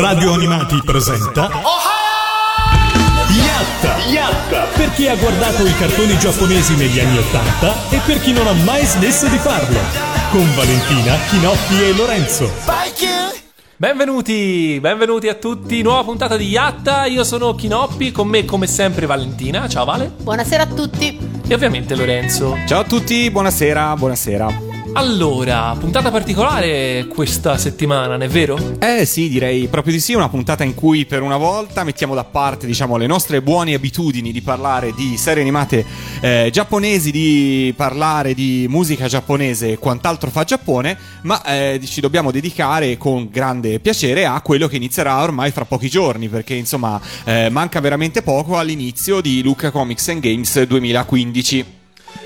Radio Animati presenta Yatta! Yatta! Per chi ha guardato i cartoni giapponesi negli anni Ottanta e per chi non ha mai smesso di farlo. Con Valentina, Chinoppi e Lorenzo. Benvenuti, benvenuti a tutti, nuova puntata di Yatta, io sono Chinoppi, con me come sempre Valentina, ciao Vale. Buonasera a tutti. E ovviamente Lorenzo. Ciao a tutti, buonasera, buonasera. Allora, puntata particolare questa settimana, non è vero? Eh sì, direi proprio di sì, una puntata in cui per una volta mettiamo da parte, diciamo, le nostre buone abitudini di parlare di serie animate eh, giapponesi, di parlare di musica giapponese e quant'altro fa Giappone, ma eh, ci dobbiamo dedicare con grande piacere a quello che inizierà ormai fra pochi giorni, perché insomma eh, manca veramente poco all'inizio di Luca Comics and Games 2015.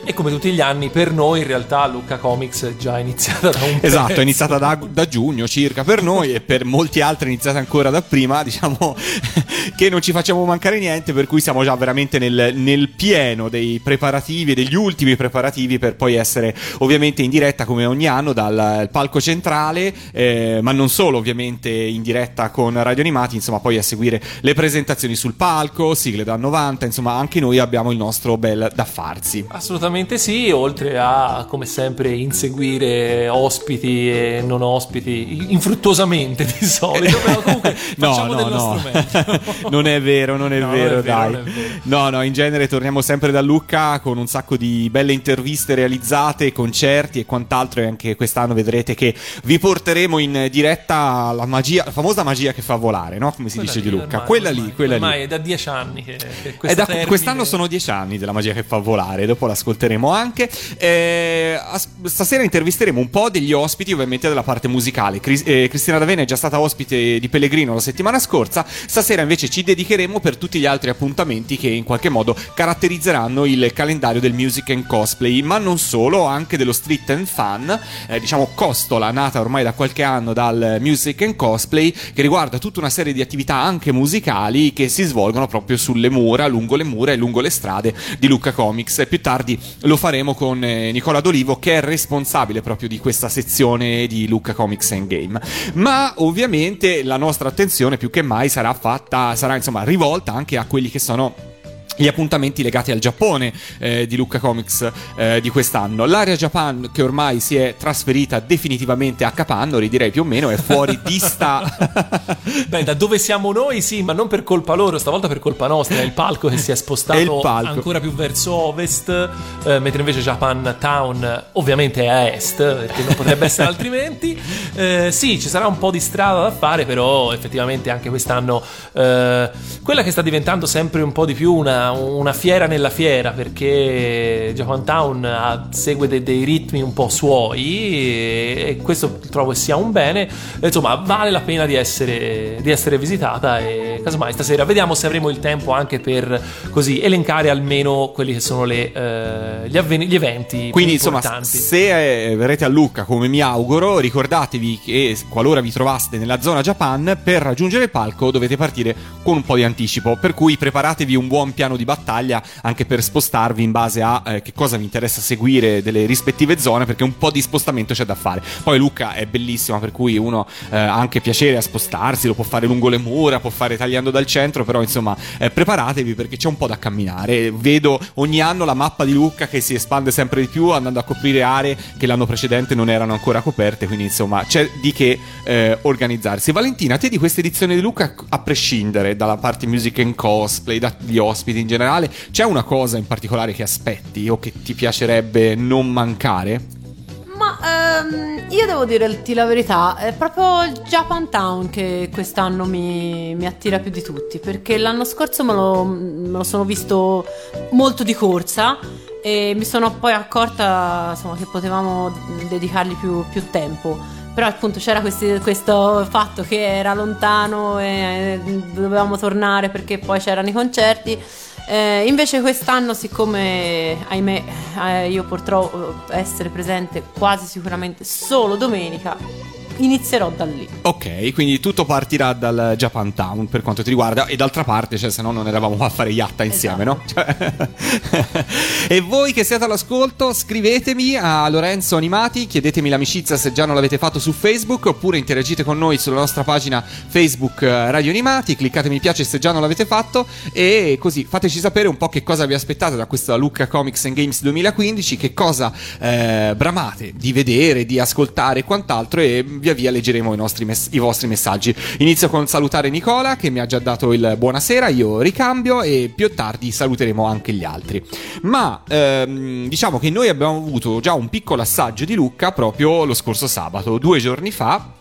E come tutti gli anni, per noi in realtà Lucca Comics è già iniziata da un Esatto, pezzo. è iniziata da, da giugno circa per noi e per molti altri è iniziata ancora da prima, diciamo che non ci facciamo mancare niente, per cui siamo già veramente nel, nel pieno dei preparativi, degli ultimi preparativi per poi essere ovviamente in diretta come ogni anno dal palco centrale, eh, ma non solo ovviamente in diretta con Radio Animati, insomma poi a seguire le presentazioni sul palco, sigle da 90, insomma anche noi abbiamo il nostro bel da farsi. Assolutamente sì, oltre a come sempre inseguire ospiti e non ospiti infruttuosamente di solito, però comunque facciamo del nostro meglio. non è vero, non è No, vero, non è vero, dai. non è vero. No, no, in genere torniamo sempre da Lucca con un sacco di belle interviste realizzate, concerti e quant'altro. E anche quest'anno vedrete che vi porteremo in diretta la magia, la famosa magia che fa volare, no? Come si Quella dice lì, di Lucca. ormai, quella ormai, lì, quella ormai lì. è da dieci anni che, che È questo da- termine- quest'anno sono dieci anni della magia che fa volare, dopo l'ascolteremo anche. Eh, as- stasera intervisteremo un po' degli ospiti, ovviamente della parte musicale. Cris- eh, Cristina D'Avena è già stata ospite di Pellegrino la settimana scorsa, stasera invece ci dedicheremo per tutti gli altri appuntamenti che in qualche modo caratterizzeranno il calendario del music and cosplay, ma non solo, anche dello street and fun, eh, diciamo costola, nata ormai da qualche anno dal music and cosplay, che riguarda tutta una serie di attività anche musicali che si svolgono proprio sulle mura, lungo le mura e lungo le strade di Lucca Comics. Più tardi lo faremo con eh, Nicola D'Olivo, che è responsabile proprio di questa sezione di Lucca Comics and Game. Ma ovviamente la nostra attenzione più che mai sarà fatta, sarà insomma rivolta anche a quelli che sono gli appuntamenti legati al Giappone eh, di Lucca Comics eh, di quest'anno. L'area Japan che ormai si è trasferita definitivamente a Capannori, direi più o meno, è fuori dista. Beh, da dove siamo noi, sì, ma non per colpa loro, stavolta per colpa nostra. È il palco che si è È spostato palco. ancora più verso ovest, eh, mentre invece Japan Town ovviamente è a est, perché non potrebbe essere altrimenti. Eh, sì, ci sarà un po' di strada da fare, però effettivamente anche quest'anno eh, quella che sta diventando sempre un po' di più una, una fiera nella fiera, perché Japantown ha- segue de- dei ritmi un po' suoi e, e questo trovo sia un bene. Insomma, vale la pena di essere, di essere visitata e casomai stasera vediamo se avremo il tempo anche per così elencare almeno quelli che sono le, eh, gli, avveni- gli eventi Quindi, insomma, se eh, verrete a Lucca, come mi auguro, ricordatevi che qualora vi trovaste nella zona Japan, per raggiungere il palco dovete partire con un po' di anticipo. Per cui preparatevi un buon piano di battaglia anche per spostarvi in base a eh, che cosa vi interessa seguire delle rispettive zone, perché un po' di spostamento c'è da fare. Poi Lucca è bellissima, per cui uno eh, ha anche piacere a spostarsi, lo può fare lungo le mura, può fare tagliando dal centro, però insomma eh, preparatevi perché c'è un po' da camminare. Vedo ogni anno la mappa di Lucca che si espande sempre di più, andando a coprire aree che l'anno precedente non erano ancora coperte, quindi insomma c'è di che eh, organizzarsi. Valentina, te di questa edizione di Lucca, a prescindere dalla parte music and cosplay, dagli ospiti in generale, c'è una cosa in particolare che aspetti o che ti piacerebbe non mancare? Ma ehm, io devo dirti la verità, è proprio il Japantown che quest'anno mi, mi attira più di tutti, perché l'anno scorso me lo, me lo sono visto molto di corsa e mi sono poi accorta insomma, che potevamo dedicargli più, più tempo. Però appunto c'era questi- questo fatto che era lontano e eh, dovevamo tornare perché poi c'erano i concerti. Eh, invece quest'anno, siccome ahimè eh, io potrò eh, essere presente quasi sicuramente solo domenica, inizierò da lì. Ok, quindi tutto partirà dal Japantown per quanto ti riguarda e d'altra parte, cioè se no non eravamo qua a fare yatta insieme, no? Cioè- e voi che siete all'ascolto, scrivetemi a Lorenzo Animati, chiedetemi l'amicizia se già non l'avete fatto su Facebook oppure interagite con noi sulla nostra pagina Facebook eh, Radio Animati, cliccate mi piace se già non l'avete fatto e così fateci sapere un po' che cosa vi aspettate da questa Lucca Comics and Games 2015, che cosa eh, bramate di vedere, di ascoltare e quant'altro e via via leggeremo i, nostri i vostri messaggi. Inizio con salutare Nicola che mi ha già dato il buonasera, io ricambio e più tardi saluteremo anche gli altri. Ma ehm, diciamo che noi abbiamo avuto già un piccolo assaggio di Lucca proprio lo scorso sabato, due giorni fa.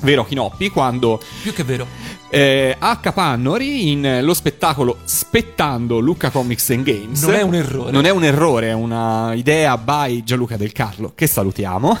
Vero Chinoppi, quando Più che vero. Eh, a Capannori in lo spettacolo Spettando Lucca Comics and Games. Non è un errore. Non è un errore, è una idea by Gianluca Del Carlo, che salutiamo.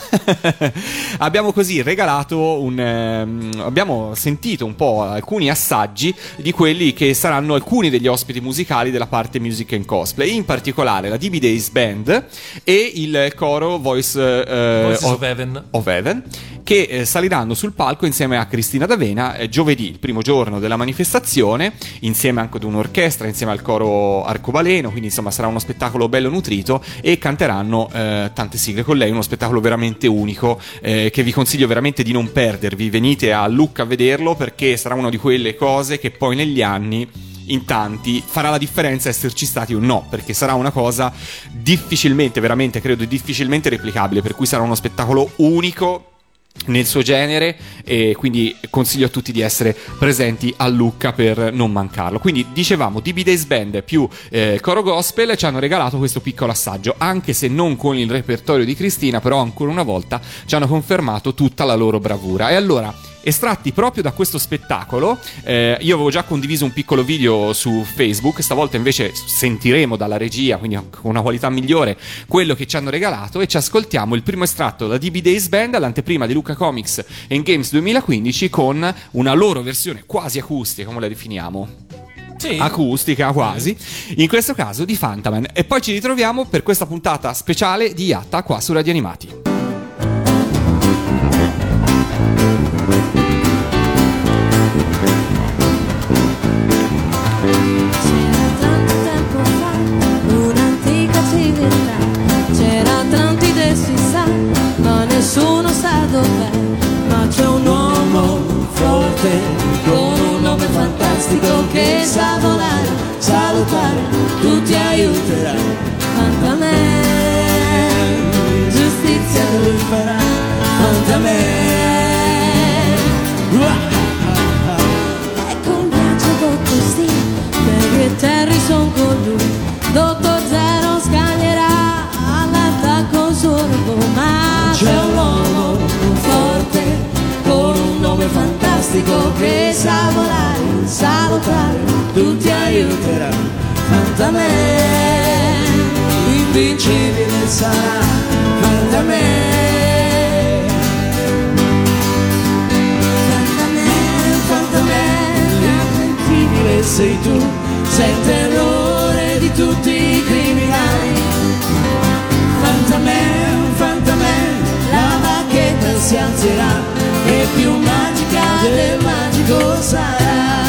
abbiamo così regalato un. ehm, abbiamo sentito un po' alcuni assaggi di quelli che saranno alcuni degli ospiti musicali della parte Music and Cosplay, in particolare la DB Days Band e il coro Voice, eh, Voices of- of Heaven. of Heaven, che eh, saliranno sul palco insieme a Cristina D'Avena eh, giovedì, il primo giorno della manifestazione, insieme anche ad un'orchestra, insieme al coro arcobaleno, quindi insomma sarà uno spettacolo bello nutrito e canteranno eh, tante sigle con lei, uno spettacolo veramente unico eh, che vi consiglio veramente di non perdervi, venite a Lucca a vederlo perché sarà una di quelle cose che poi negli anni in tanti farà la differenza esserci stati o no, perché sarà una cosa difficilmente, veramente credo difficilmente replicabile, per cui sarà uno spettacolo unico nel suo genere e quindi consiglio a tutti di essere presenti a Lucca per non mancarlo. Quindi dicevamo DB Days Band più eh, Coro Gospel ci hanno regalato questo piccolo assaggio, anche se non con il repertorio di Cristina, però ancora una volta ci hanno confermato tutta la loro bravura. E allora estratti proprio da questo spettacolo. Eh, io avevo già condiviso un piccolo video su Facebook, stavolta invece sentiremo dalla regia, quindi con una qualità migliore, quello che ci hanno regalato e ci ascoltiamo il primo estratto da DB Days Band all'anteprima di Luca Comics and Games 2015 con una loro versione quasi acustica, come la definiamo? Sì. Acustica quasi, in questo caso di Fantaman. E poi ci ritroviamo per questa puntata speciale di Yatta qua su Radio Animati. Nessuno sa dov'è. Ma c'è un uomo forte con un nome fantastico che sa volare, sa lottare, tutti aiuterà. Fantaman, giustizia lui farà. Fantaman. Ecco un così, Mary e Terry son con lui. Dottor Zero scaglierà all'attacco suo robot, ma c'è un uomo forte con un nome fantastico che sa volare, sa lottare, tutti aiuterà. Fantaman, invincibile sarà. Fantaman. Fantaman, Fantaman, incredibile sei tu, sei il terrore di tutti si alzerà e più magica del magico sarà.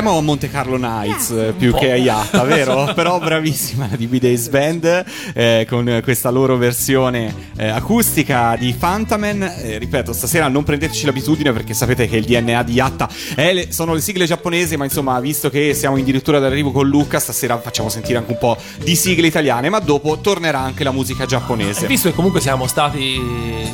Sembriamo a Monte Carlo Nights eh, più che a Iatta, vero? Però bravissima di B-Days Band eh, con questa loro versione eh, acustica di Fantamen. Eh, ripeto, stasera non prendeteci l'abitudine perché sapete che il DNA di Iatta è le- sono le sigle giapponesi, ma insomma, visto che siamo addirittura d'arrivo con Luca, stasera facciamo sentire anche un po' di sigle italiane, ma dopo tornerà anche la musica giapponese. Visto che comunque siamo stati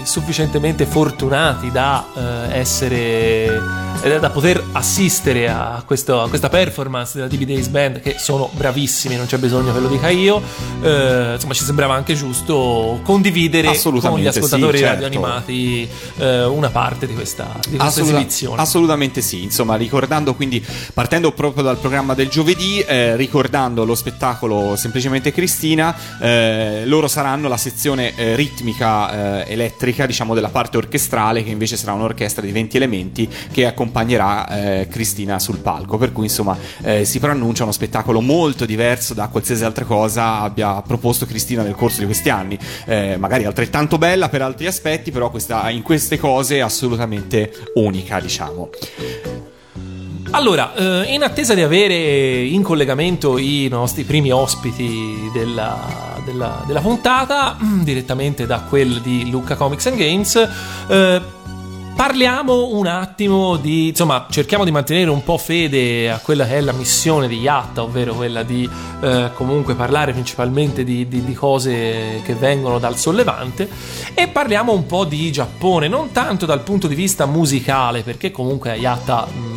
sufficientemente fortunati da eh, essere eh, da poter assistere a, questo- a questa performance della DB Days Band che sono bravissimi, non c'è bisogno che lo dica io. eh, insomma, ci sembrava anche giusto condividere con gli Assolutamente sì, ascoltatori certo. radioanimati eh, una parte di questa, di questa Assoluta- esibizione. assolutamente sì, insomma, ricordando quindi, partendo proprio dal programma del giovedì, eh, ricordando lo spettacolo Semplicemente Cristina, eh, loro saranno la sezione eh, ritmica eh, elettrica, diciamo, della parte orchestrale, che invece sarà un'orchestra di 20 elementi che accompagnerà Cristina sul palco. Per cui, insomma, eh, si preannuncia uno spettacolo molto diverso da qualsiasi altra cosa abbia proposto Cristina nel corso di questi anni. Eh, magari altrettanto bella per altri aspetti, però questa, in queste cose assolutamente unica, diciamo. Allora, eh, in attesa di avere in collegamento i nostri primi ospiti della, della- della puntata, direttamente da quel di Lucca Comics and Games, eh, parliamo un attimo di, insomma, cerchiamo di mantenere un po' fede a quella che è la missione di Yatta, ovvero quella di eh, comunque parlare principalmente di, di- di cose che vengono dal sollevante e parliamo un po' di Giappone, non tanto dal punto di vista musicale, perché comunque Yatta... mh,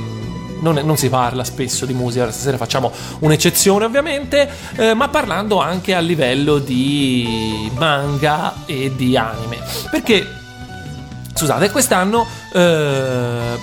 non, non si parla spesso di musica, stasera facciamo un'eccezione ovviamente, eh, ma parlando anche a livello di manga e di anime. Perché, scusate, quest'anno eh,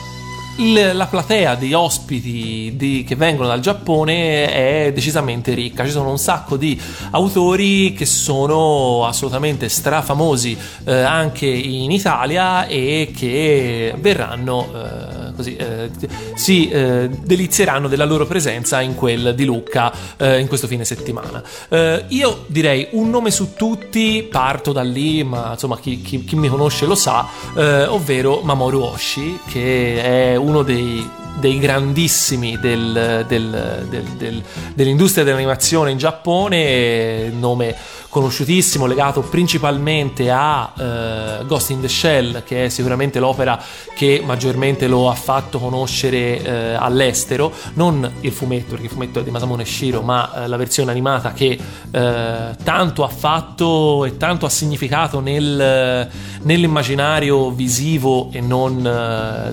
la platea di ospiti di- che vengono dal Giappone è decisamente ricca. Ci sono un sacco di autori che sono assolutamente strafamosi eh, anche in Italia e che verranno eh, così eh, si eh, delizieranno della loro presenza in quel di Lucca eh, in questo fine settimana. Eh, io direi un nome su tutti, parto da lì, ma insomma chi, chi- chi mi conosce lo sa, eh, ovvero Mamoru Oshii, che è uno dei dei grandissimi del- del- del- dell'industria dell'animazione in Giappone, nome conosciutissimo, legato principalmente a eh, Ghost in the Shell, che è sicuramente l'opera che maggiormente lo ha fatto conoscere eh, all'estero, non il fumetto, perché il fumetto è di Masamune Shiro, ma eh, la versione animata che tanto ha fatto e tanto ha significato nel- nell'immaginario visivo e non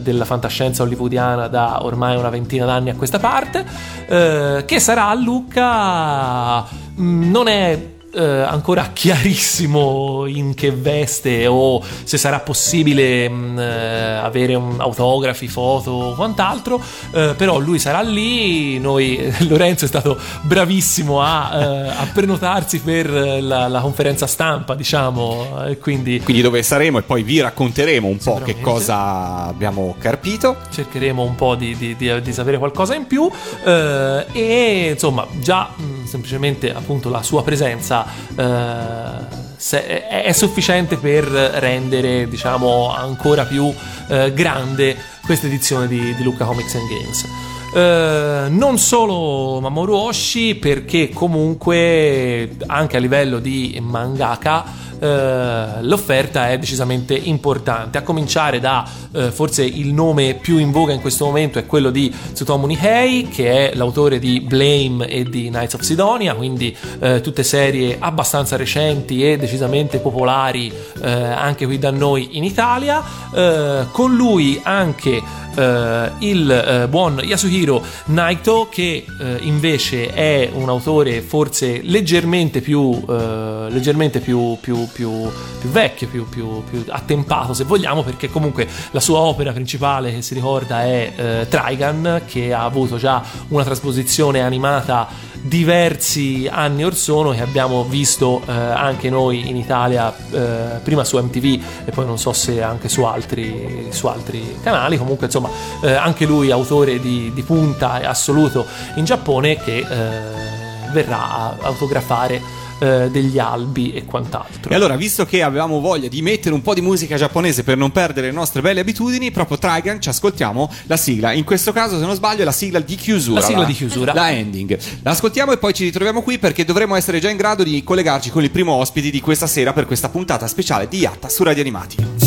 della fantascienza hollywoodiana da ormai una ventina d'anni a questa parte, che sarà a Lucca, mh, non è eh, ancora chiarissimo in che veste o se sarà possibile mh, eh, avere un autografi, foto o quant'altro, eh, però lui sarà lì, noi, Lorenzo è stato bravissimo a, eh, a prenotarsi per la, la conferenza stampa, diciamo, e quindi Quindi dove saremo e poi vi racconteremo un po' che cosa abbiamo carpito. cercheremo un po' di, di- di- di sapere qualcosa in più eh, e insomma già mh, semplicemente appunto la sua presenza eh, è, sufficiente per rendere diciamo ancora più eh, grande questa edizione di, di Lucca Comics and Games. Eh, non solo Mamoru Oshii perché comunque anche a livello di mangaka eh, l'offerta è decisamente importante. A cominciare da eh, forse il nome più in voga in questo momento è quello di Tsutomu Nihei, che è l'autore di Blame e di Knights of Sidonia, quindi eh, tutte serie abbastanza recenti e decisamente popolari eh, anche qui da noi in Italia. Eh, con lui anche eh, il eh, buon Yasuhiro Naito che eh, invece è un autore forse leggermente più eh, leggermente più, più, più, vecchio più, attempato se vogliamo perché comunque la sua opera principale che si ricorda è Trigun che ha avuto già una trasposizione animata diversi anni or sono che abbiamo visto eh, anche noi in Italia eh, prima su MTV e poi non so se anche su altri, su altri canali. Comunque insomma eh, anche lui autore di, di punta e assoluto in Giappone che eh, verrà a autografare eh, degli albi e quant'altro E allora, visto che avevamo voglia di mettere un po' di musica giapponese per non perdere le nostre belle abitudini, proprio Trigun ci ascoltiamo la sigla. In questo caso, se non sbaglio, è la sigla di chiusura. La sigla di chiusura. La ending. La ascoltiamo e poi ci ritroviamo qui perché dovremo essere già in grado di collegarci con il primo ospite di questa sera per questa puntata speciale di Yatta su Radio Animati.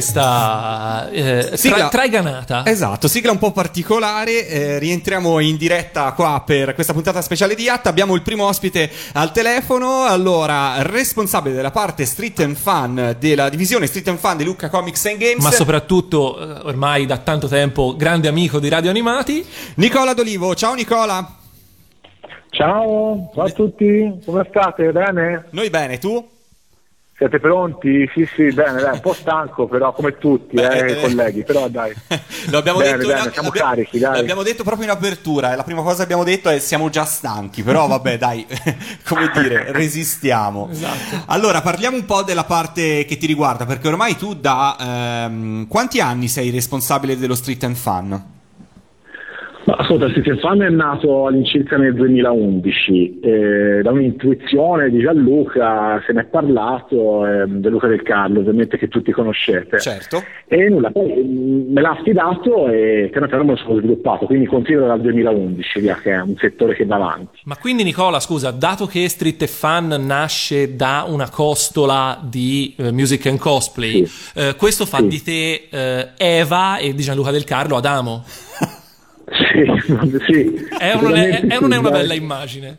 Questa eh, Sigla. tra- traiganata. Esatto, sigla un po' particolare, eh, rientriamo in diretta qua per questa puntata speciale di Yatta, abbiamo il primo ospite al telefono, allora responsabile della parte Street and Fun della divisione Street and Fun di Lucca Comics and Games, ma soprattutto eh, ormai da tanto tempo grande amico di Radio Animati. Nicola D'Olivo, ciao Nicola, Ciao, ciao a tutti, come state? Bene? noi bene, tu? Siete pronti? Sì, sì, bene, dai, un po' stanco però come tutti, eh, eh. colleghi, però dai. Lo abbiamo Bene, detto, bene, siamo l'abbiamo- carichi, dai. L'abbiamo detto proprio in apertura. e La prima cosa che abbiamo detto è siamo già stanchi, però vabbè, dai, come dire, resistiamo. Esatto. Allora, parliamo un po' della parte che ti riguarda, perché ormai tu da ehm, quanti anni sei responsabile dello Street and Fun? Ascolta, Street Fan è nato all'incirca nel 2011, eh, da un'intuizione di Gianluca, se ne è parlato, eh, Gianluca del Carlo, ovviamente che tutti conoscete. Certo. E nulla, poi mm, me l'ha affidato e piano piano me lo sono sviluppato, quindi considero dal 2011 via, che è un settore che va avanti. Ma quindi Nicola, scusa, dato che Street Fan nasce da una costola di eh, music and cosplay, Sì. eh, questo fa Sì. di te eh, Eva e di Gianluca Del Carlo Adamo. Sì, sì. È, non è, è non è sì, una bella immagine?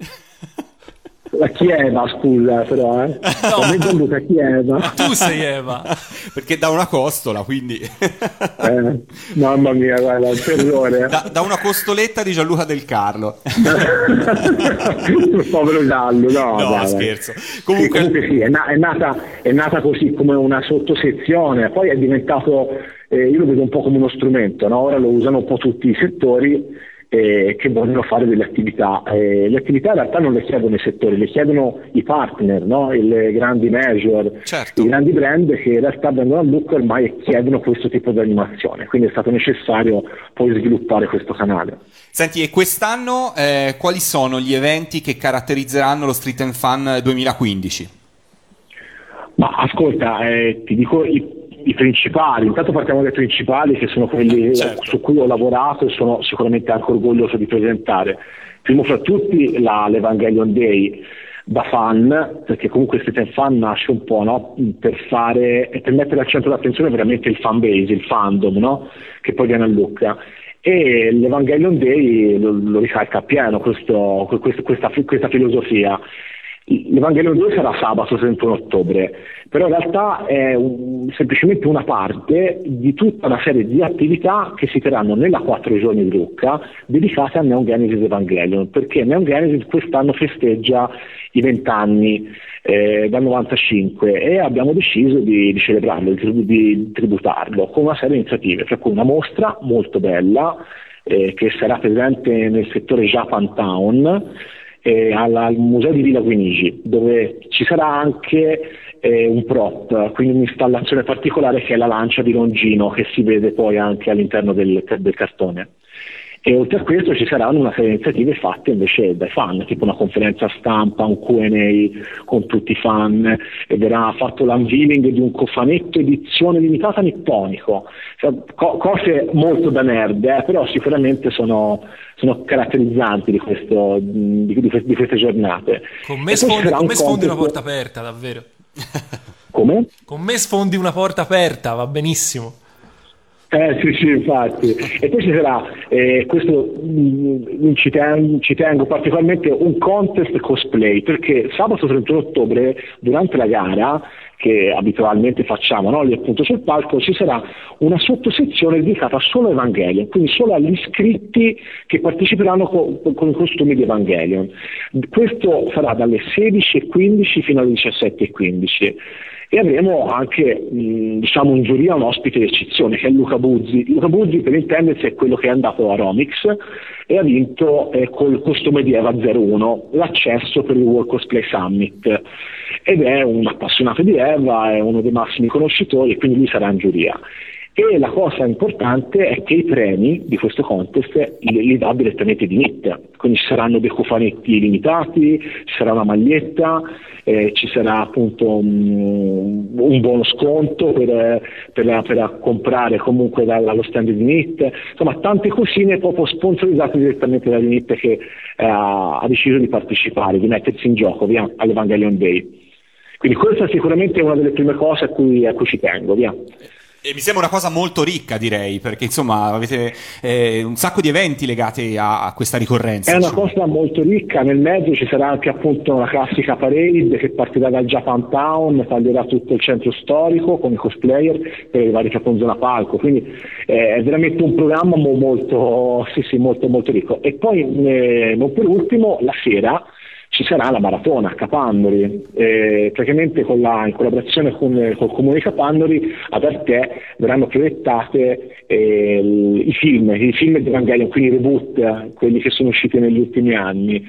La Chieva, scusa, però, eh. No. Come Gianluca Chieva. Tu sei Eva. Perché da una costola, quindi Eh, mamma mia, guarda, un terrore. da, da una costoletta di Gianluca del Carlo. Povero Gallo, no, No, dai. scherzo. Sì, Comunque- comunque sì, è, na- è nata, è nata così come una sottosezione, poi è diventato, eh, io lo vedo un po' come uno strumento, no? ora lo usano un po' tutti i settori eh, che vogliono fare delle attività. Eh, le attività in realtà non le chiedono i settori, le chiedono i partner, no? I- grandi major, Certo. i grandi brand che in realtà vengono a Lucca ormai e chiedono questo tipo di animazione, quindi è stato necessario poi sviluppare questo canale. Senti, e quest'anno eh, quali sono gli eventi che caratterizzeranno lo Street and Fun 2015? Ma ascolta, eh, ti dico i, i principali, intanto partiamo dai principali che sono quelli Certo. su cui ho lavorato e sono sicuramente anche orgoglioso di presentare. Primo fra tutti la, l'Evangelion Day da fan, perché comunque and Fan nasce un po' no? per fare per mettere al centro dell'attenzione veramente il fan base, il fandom, no? che poi viene a Lucca. E l'Evangelion Day lo, lo ricalca appieno questo- questo- questa, questa filosofia. L'Evangelion 2 sarà sabato 31 ottobre, però in realtà è un- semplicemente una parte di tutta una serie di attività che si terranno nella quattro giorni di Lucca dedicate a Neon Genesis Evangelion, perché Neon Genesis quest'anno festeggia i vent'anni eh, dal 95 e abbiamo deciso di, di celebrarlo, di, di tributarlo con una serie di iniziative, tra cui una mostra molto bella eh, che sarà presente nel settore Japantown eh, alla- al museo di Villa Guinigi, dove ci sarà anche eh, un prop, quindi un'installazione particolare che è la lancia di Longino che si vede poi anche all'interno del, del cartone. E oltre a questo ci saranno una serie di iniziative fatte invece dai fan, tipo una conferenza stampa, un QA con tutti i fan, e verrà fatto l'unveiling di un cofanetto edizione limitata nipponico. Cioè, co- cose molto da nerd, eh, però sicuramente sono, sono caratterizzanti di, questo, di, di di queste giornate. Con me sfondi, con un me sfondi una porta aperta, davvero. Come? Con me sfondi una porta aperta, va benissimo. Eh sì, sì, infatti. E poi ci sarà, eh, questo mh, ci, ten- ci tengo particolarmente, un contest cosplay, perché sabato 31 ottobre, durante la gara, che abitualmente facciamo no? lì appunto sul palco, ci sarà una sottosezione dedicata solo a Evangelion, quindi solo agli iscritti che parteciperanno co- con i costumi di Evangelion. Questo sarà dalle 16.15 fino alle 17.15 e avremo anche mh, diciamo in giuria un ospite d'eccezione che è Luca Buzzi. Luca Buzzi per intendersi è quello che è andato a Romix e ha vinto eh, col costume di Eva 01 l'accesso per il World Cosplay Summit ed è un appassionato di Eva, è uno dei massimi conoscitori e quindi lui sarà in giuria. E la cosa importante è che i premi di questo contest li, li dà direttamente di NIT, quindi ci saranno dei cofanetti limitati, ci sarà una maglietta, eh, ci sarà appunto un, un buono sconto per, per- per comprare comunque dal- dallo stand di NIT, insomma tante cosine proprio sponsorizzate direttamente da NIT che eh, ha deciso di partecipare, di mettersi in gioco via all'Evangelion Day. Quindi questa sicuramente è una delle prime cose a cui, a cui ci tengo, via. E mi sembra una cosa molto ricca, direi, perché insomma avete eh, un sacco di eventi legati a, a questa ricorrenza. È una diciamo. cosa molto ricca, nel mezzo ci sarà anche appunto la classica parade che partirà dal Japantown, taglierà tutto il centro storico con i cosplayer per arrivare proprio in zona palco, quindi eh, è veramente un programma mo- molto, sì, sì, molto, molto ricco. E poi eh, non per ultimo la sera ci sarà la maratona a Capannori, eh, praticamente con la- in collaborazione con col comune di Capannori ad Arte verranno proiettate eh, i film, i film di Evangelion, quindi i reboot, eh, quelli che sono usciti negli ultimi anni.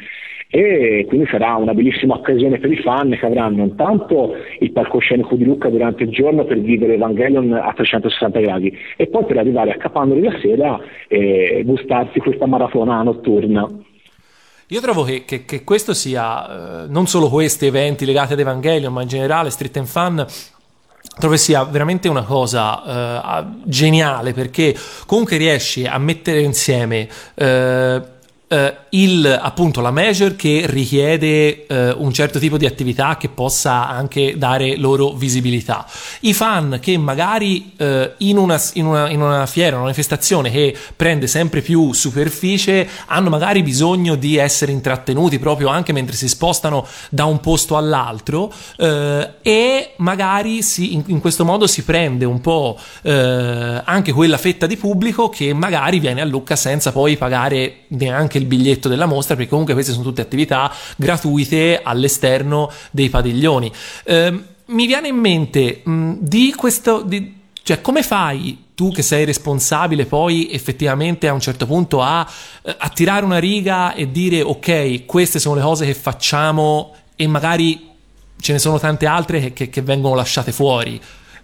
E quindi sarà una bellissima occasione per i fan che avranno intanto il palcoscenico di Lucca durante il giorno per vivere Evangelion a 360 gradi e poi per arrivare a Capannori la sera e gustarsi questa maratona notturna. Io trovo che, che- che questo sia, eh, non solo questi eventi legati ad Evangelion, ma in generale Street and Fun, trovo sia veramente una cosa eh, geniale perché comunque riesci a mettere insieme eh, eh, il, appunto la major che richiede eh, un certo tipo di attività che possa anche dare loro visibilità. I fan che magari eh, in, una, in, una, in una fiera, una manifestazione che prende sempre più superficie, hanno magari bisogno di essere intrattenuti proprio anche mentre si spostano da un posto all'altro eh, e magari si- in, in questo modo si prende un po' eh, anche quella fetta di pubblico che magari viene a Lucca senza poi pagare neanche il biglietto della mostra perché comunque queste sono tutte attività gratuite all'esterno dei padiglioni. Ehm, mi viene in mente mh, di questo... di- cioè, come fai tu che sei responsabile poi effettivamente a un certo punto a, eh, a tirare una riga e dire ok, queste sono le cose che facciamo e magari ce ne sono tante altre che, che- che vengono lasciate fuori?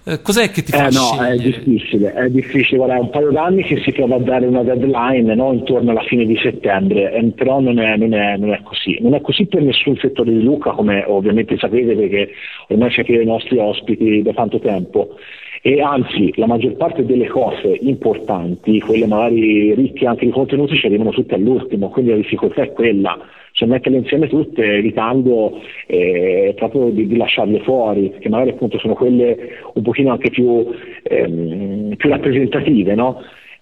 Eh, cos'è che ti fa Eh no, è difficile, è difficile, guarda, è un paio d'anni che si prova a dare una deadline no, intorno alla fine di settembre, eh, però non è, non è- non è così. Non è così per nessun settore di Luca, come ovviamente sapete perché ormai siete i nostri ospiti da tanto tempo. E anzi, la maggior parte delle cose importanti, quelle magari ricche anche di contenuti, ci arrivano tutte all'ultimo, quindi la difficoltà è quella, cioè metterle insieme tutte evitando eh, proprio di, di lasciarle fuori, perché magari appunto sono quelle un pochino anche più, ehm, più rappresentative, no?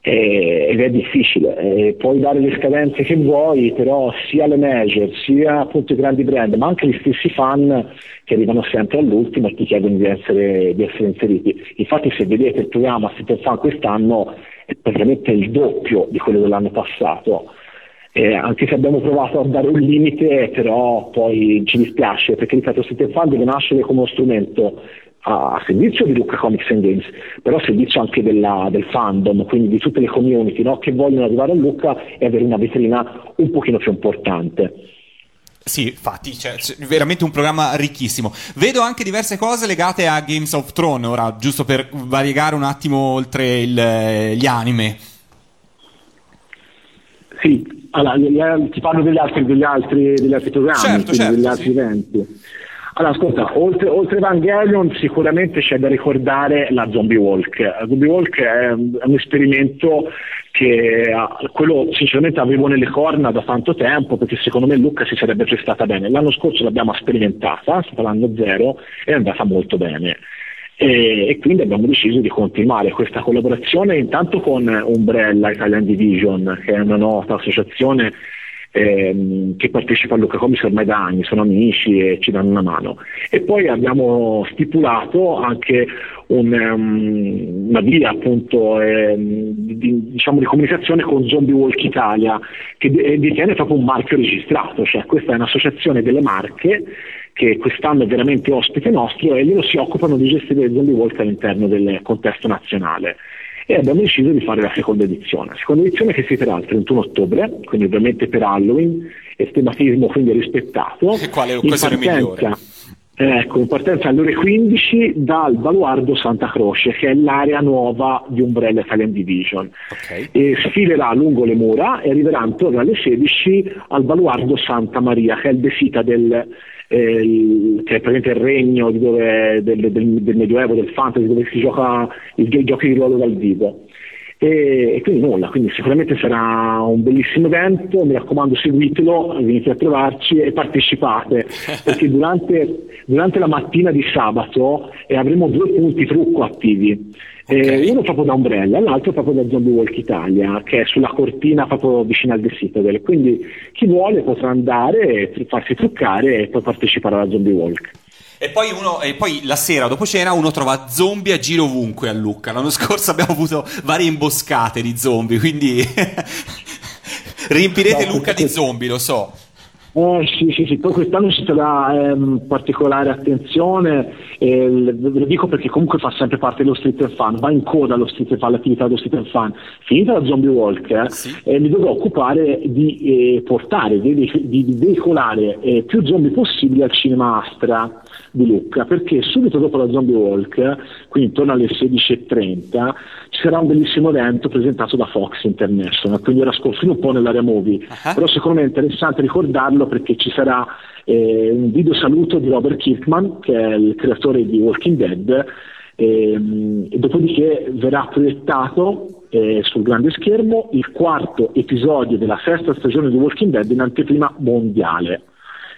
Ed è difficile, puoi dare le scadenze che vuoi, però sia le major, sia appunto i grandi brand, ma anche gli stessi fan che arrivano sempre all'ultimo e ti chiedono di essere, di essere inseriti. Infatti se vedete il programma Street Fan quest'anno è praticamente il doppio di quello dell'anno passato. Eh, anche se abbiamo provato a dare un limite, però poi ci dispiace, perché ripeto, Street Fan deve nascere come uno strumento a, servizio di Lucca Comics and Games, però a servizio anche della- del fandom, quindi di tutte le community no, che vogliono arrivare a Lucca e avere una vetrina un pochino più importante. Sì, infatti, cioè, veramente un programma ricchissimo. Vedo anche diverse cose legate a Games of Thrones, ora, giusto per variegare un attimo oltre il- eh, gli anime. Sì, allora, gli- gli- ti parlo degli altri, degli altri, degli altri programmi, Certo, certo, degli altri sì. eventi. Allora, ascolta, oltre, oltre Evangelion sicuramente c'è da ricordare la Zombie Walk. La Zombie Walk è un, è un esperimento che ah, quello sinceramente avevo nelle corna da tanto tempo perché secondo me Lucca si sarebbe prestata bene. L'anno scorso l'abbiamo sperimentata, sto l'anno zero, e è andata molto bene. E, e quindi abbiamo deciso di continuare questa collaborazione intanto con Umbrella Italian Division, che è una nota associazione ehm, che partecipa a Luca Comics ormai da anni, sono amici e ci danno una mano. E poi abbiamo stipulato anche un, ehm, una via appunto ehm, di, diciamo, di comunicazione con Zombie Walk Italia che de- detiene proprio un marchio registrato, cioè questa è un'associazione delle marche che quest'anno è veramente ospite nostro e loro si occupano di gestire le zombie walk all'interno del contesto nazionale. E abbiamo deciso di fare la seconda edizione. La seconda edizione che si terrà il 31 ottobre, quindi ovviamente per Halloween, e tematismo quindi rispettato. E quale occasione partenza- migliore? Ecco, in partenza alle ore 15 dal baluardo Santa Croce, che è l'area nuova di Umbrella Italian Division. Ok. E sfilerà lungo le mura e arriverà intorno alle 16 al baluardo Santa Maria, che è il desita del, eh, il- che è praticamente il regno dove- del, del- del Medioevo, del fantasy, dove si gioca i, gio- i giochi di ruolo dal vivo. E, e quindi nulla, quindi sicuramente sarà un bellissimo evento, mi raccomando seguitelo, venite a trovarci e partecipate, perché durante, durante la mattina di sabato eh, avremo due punti trucco attivi. Eh, Ok. uno proprio da Umbrella, l'altro proprio da Zombie Walk Italia, che è sulla cortina proprio vicino al The Citadel. Quindi chi vuole potrà andare, farsi truccare e poi partecipare alla Zombie Walk. E poi, uno, e poi la sera dopo cena uno trova zombie a giro ovunque a Lucca. L'anno scorso abbiamo avuto varie imboscate di zombie, quindi riempirete No, Lucca di zombie, lo so. Eh, sì, sì, sì, poi quest'anno ci sarà ehm, particolare attenzione, eh, lo dico perché comunque fa sempre parte dello street fun, va in coda allo street fun, l'attività dello street fun. Finita la zombie walk, Sì. eh, mi dovrò occupare di eh, portare, di, di- di veicolare eh, più zombie possibili al cinema Astra di Lucca, perché subito dopo la zombie walk, quindi intorno alle 16.30, ci sarà un bellissimo evento presentato da Fox International, quindi ora sconfino un po' nell'area movie, Ah. però secondo me è interessante ricordarlo perché ci sarà eh, un video saluto di Robert Kirkman, che è il creatore di Walking Dead, ehm, e dopodiché verrà proiettato eh, sul grande schermo il quarto episodio della sesta stagione di Walking Dead in anteprima mondiale.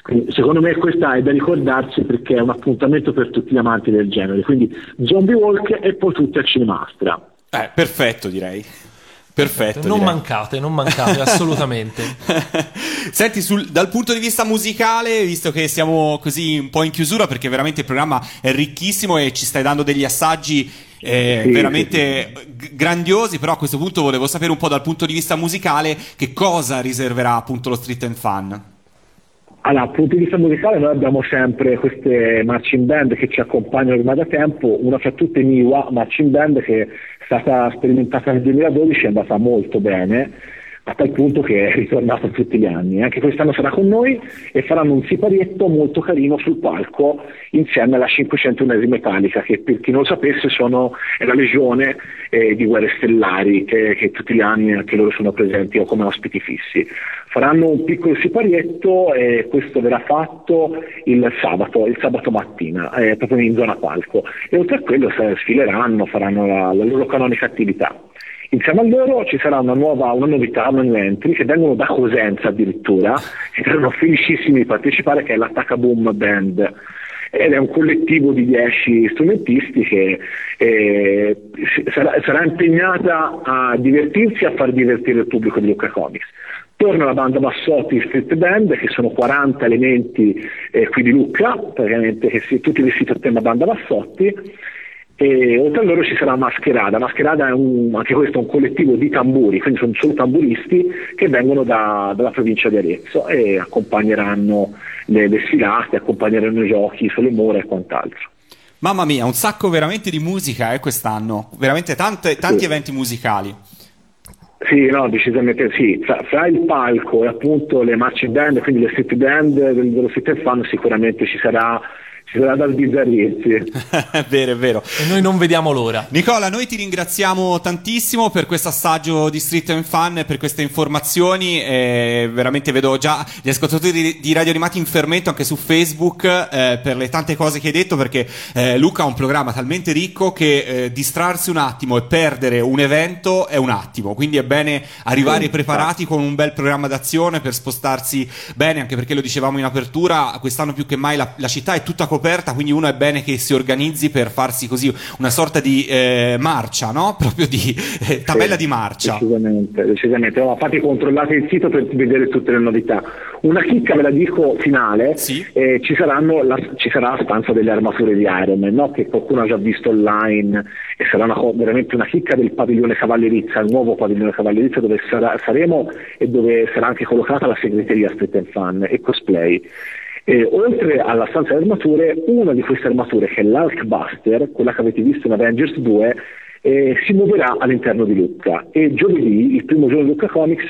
Quindi, secondo me questa è da ricordarsi perché è un appuntamento per tutti gli amanti del genere. Quindi Zombie Walk e poi tutti a Cinemastra. Eh, perfetto direi. Perfetto. non direi. mancate, non mancate assolutamente. Senti, sul- dal punto di vista musicale, visto che siamo così un po' in chiusura, perché veramente il programma è ricchissimo e ci stai dando degli assaggi eh, Sì, veramente g- grandiosi, però a questo punto volevo sapere un po' dal punto di vista musicale che cosa riserverà appunto lo Street and Fun. Allora, dal punto di vista musicale noi abbiamo sempre queste marching band che ci accompagnano ormai da tempo, una fra tutte Miwa, marching band che è stata sperimentata nel 2012 è andata molto bene, a tal punto che è ritornata tutti gli anni. Anche quest'anno sarà con noi e faranno un siparietto molto carino sul palco insieme alla 501 Metallica, che per chi non lo sapesse sono, è la legione eh, di Guerre Stellari che, che tutti gli anni anche loro sono presenti o come ospiti fissi. Faranno un piccolo siparietto e questo verrà fatto il sabato, il sabato mattina, eh, proprio in zona palco. E oltre a quello sfileranno, faranno la, la loro canonica attività. Insieme a loro ci sarà una, nuova, una novità, una new entry, che vengono da Cosenza addirittura, che saranno felicissimi di partecipare, che è l'Attacca Boom Band. Ed è un collettivo di 10 strumentisti che eh, sarà, sarà impegnata a divertirsi e a far divertire il pubblico di Luca Comics. Torna la banda Bassotti Street Band, che sono 40 elementi eh, qui di Lucca, praticamente che si, tutti vestiti a tema banda Bassotti, e oltre a loro ci sarà Mascherada. Mascherada è un, anche questo un collettivo di tamburi, quindi sono solo tamburisti che vengono da- dalla provincia di Arezzo e accompagneranno le, le sfilate, accompagneranno i giochi sulle mura e quant'altro. Mamma mia, un sacco veramente di musica eh, quest'anno, veramente tante- tanti Sì. eventi musicali. Sì, no, decisamente sì. Fra, fra il palco e appunto le marching band, quindi le street band del- dello street fun, sicuramente ci sarà, ci sarà da sbizzarrirsi. è vero, è vero. E noi non vediamo l'ora. Nicola, noi ti ringraziamo tantissimo per questo assaggio di Street and Fun per queste informazioni. eh, veramente vedo già gli ascoltatori di, di Radio Animati in fermento anche su Facebook eh, per le tante cose che hai detto. Perché eh, Luca ha un programma talmente ricco che eh, distrarsi un attimo e perdere un evento è un attimo. Quindi è bene arrivare preparati con un bel programma d'azione per spostarsi bene, anche perché lo dicevamo in apertura, quest'anno più che mai la, la città è tutta coperta, quindi uno è bene che si organizzi per farsi così una sorta di eh, marcia, no? Proprio di eh, tabella Sì, di marcia. Decisamente, decisamente. No, infatti controllate il sito per vedere tutte le novità. Una chicca ve la dico finale, Sì. eh, ci, saranno la, ci sarà la stanza delle armature di Iron Man, no? che qualcuno ha già visto online e sarà una veramente una chicca del padiglione Cavallerizza, il nuovo padiglione Cavallerizza dove sarà- saremo e dove sarà anche collocata la segreteria Street and Fun e cosplay. E oltre alla stanza delle armature, una di queste armature, che è l'Hulkbuster, quella che avete visto in Avengers 2, eh, si muoverà all'interno di Lucca e giovedì, il primo giorno di Lucca Comics,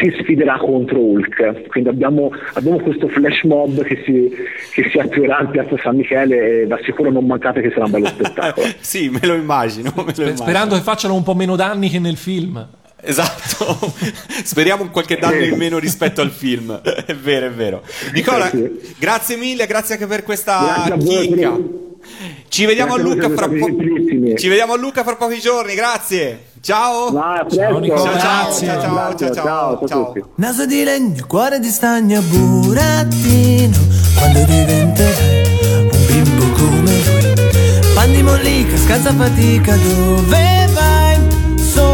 si sfiderà contro Hulk. Quindi abbiamo, abbiamo questo flash mob che si, che si attuerà in piazza San Michele e da sicuro non mancate che sarà un bello spettacolo. sì, me lo immagino. me lo immagino. Sperando che facciano un po' meno danni che nel film. Esatto, speriamo un qualche danno in meno rispetto al film. È vero, è vero. Nicola, Sì. grazie mille, grazie anche per questa chicca. Ci vediamo po-. Ci vediamo a Lucca fra pochi giorni, grazie. Ciao. Presto. Ciao, Nicola. Ciao, ciao, Grazie. ciao, ciao, ciao, ciao, ciao. Naso di legno, cuore di stagno, burattino Quando diventerai un bimbo come lui Pan di mollica, scalza fatica, dove vai?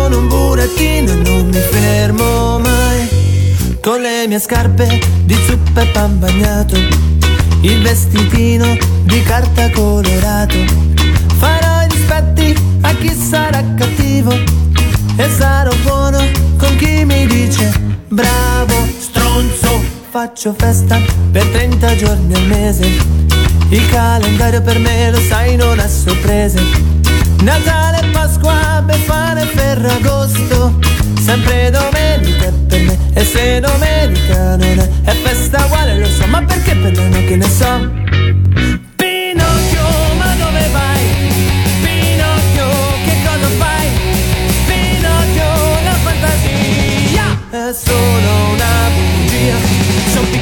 Sono un burattino e non mi fermo mai. Con le mie scarpe di zuppa e pan bagnato Il vestitino di carta colorato. Farò i dispetti a chi sarà cattivo e sarò buono con chi mi dice bravo stronzo. Faccio festa per 30 giorni al mese. Il calendario per me lo sai non ha sorprese Natale, Pasqua, Befana e Ferragosto sempre domenica per me e se domenica non è, è festa uguale lo so ma perché per me no che ne so Pinocchio ma dove vai? Pinocchio che cosa fai? Pinocchio la fantasia è solo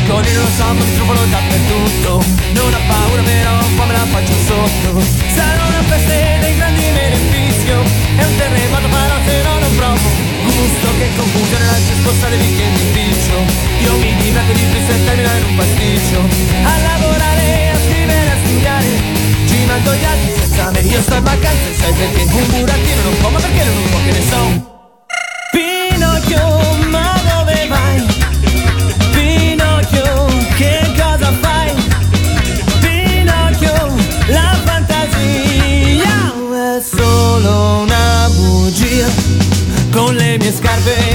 Piccolino lo so mi trovano dappertutto. Non ho paura però un po' me la faccio sotto. Sarà una festa dei grandi beneficio È un terremoto però se no non provo. Gusto che confusione la risposta del weekend ufficio. Io mi diverto di più se termina in un pasticcio. A lavorare, a scrivere, a studiare. Ci mando gli altri senza me. Io sto in vacanza e sai perché? Un burattino non può Ma perché non può che ne so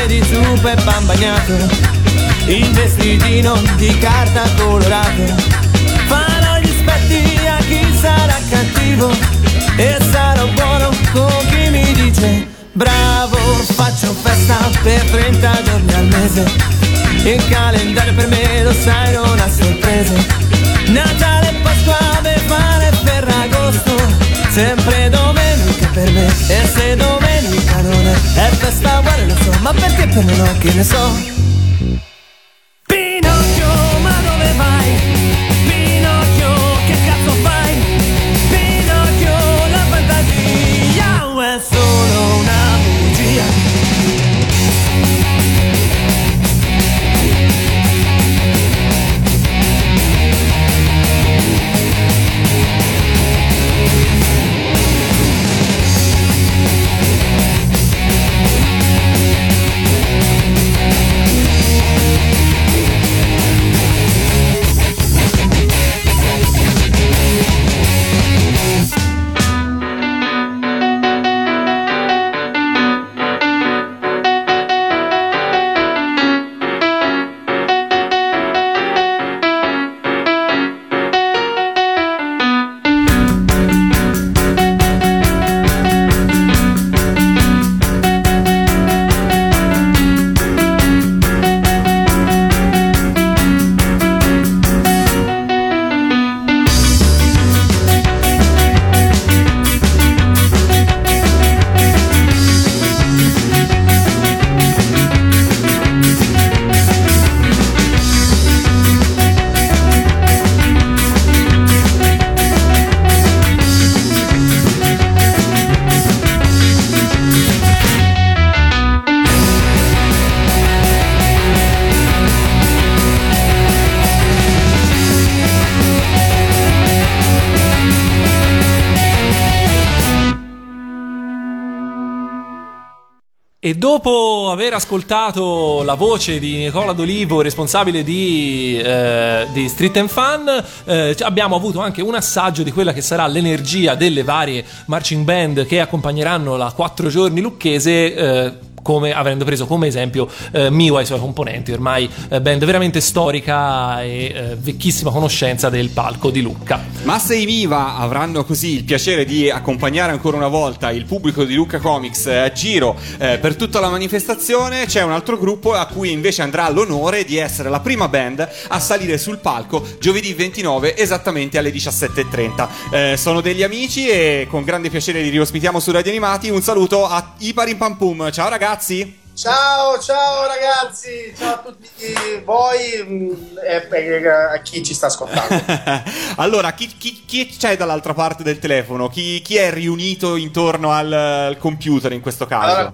scarpe di zuppa e pan bagnato Il vestitino di carta colorato Farò gli spetti a chi sarà cattivo E sarò buono con chi mi dice Bravo, faccio festa per 30 giorni al mese. Il calendario per me lo sai non ha sorprese. Natale, Pasqua, Befana e Ferragosto Sempre domenica per me. E se domenica non è festa uguale lo so Ma perché per me no che ne so Pinocchio, ma dove vai? Pinocchio, aver ascoltato la voce di Nicola D'Olivo, responsabile di, eh, di Street and Fun, eh, abbiamo avuto anche un assaggio di quella che sarà l'energia delle varie marching band che accompagneranno la quattro giorni lucchese. Eh, come, avendo preso come esempio eh, Miwa e i suoi componenti, ormai eh, band veramente storica e eh, vecchissima conoscenza del palco di Lucca. Massa e Viva avranno così il piacere di accompagnare ancora una volta il pubblico di Lucca Comics eh, a giro eh, per tutta la manifestazione. C'è un altro gruppo a cui invece andrà l'onore di essere la prima band a salire sul palco giovedì 29 esattamente alle 17.30. Eh, sono degli amici e con grande piacere li riospitiamo su Radio Animati. Un saluto a Iparim Pampum. Ciao ragazzi! Ciao, ciao ragazzi, ciao a tutti voi mm, e, e a chi ci sta ascoltando. allora, chi, chi- chi c'è dall'altra parte del telefono? Chi, chi è riunito intorno al, al computer in questo caso? Allora,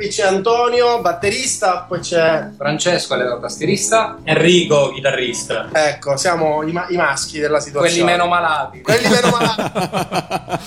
qui c'è, Antonio, batterista, poi c'è... Francesco è tastierista, Enrico chitarrista. Ecco, siamo i, ma- i maschi della situazione. Quelli meno malati. Quelli meno malati.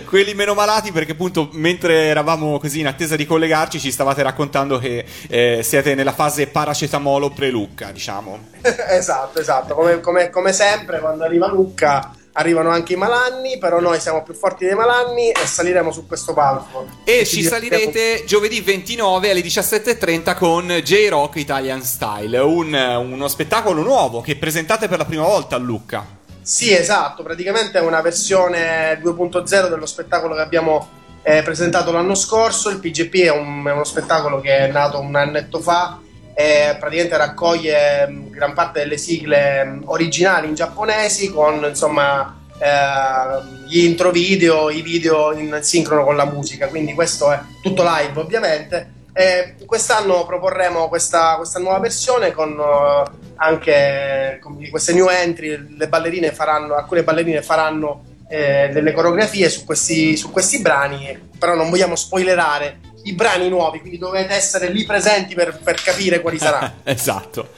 Quelli meno malati perché appunto mentre eravamo così in attesa di collegarci ci stavate raccontando che eh, siete nella fase paracetamolo pre-Lucca, diciamo. esatto, esatto. Come, come- come sempre, quando arriva Lucca, arrivano anche i malanni, però noi siamo più forti dei malanni e saliremo su questo palco. E ci ci salirete giovedì 29 alle 17.30 con J-Rock Italian Style, un- uno spettacolo nuovo che presentate per la prima volta a Lucca. Sì, esatto, praticamente è una versione 2.0 dello spettacolo che abbiamo eh, presentato l'anno scorso. Il PGP è, un- è uno spettacolo che è nato un annetto fa e praticamente raccoglie mh, gran parte delle sigle mh, originali in giapponesi con insomma eh, gli intro video, i video in sincrono con la musica, quindi questo è tutto live ovviamente. E quest'anno proporremo questa, questa nuova versione con eh, anche con queste new entry. Le ballerine faranno, alcune ballerine faranno eh, delle coreografie su questi, su questi brani, però non vogliamo spoilerare i brani nuovi, quindi dovete essere lì presenti per, per capire quali saranno. esatto,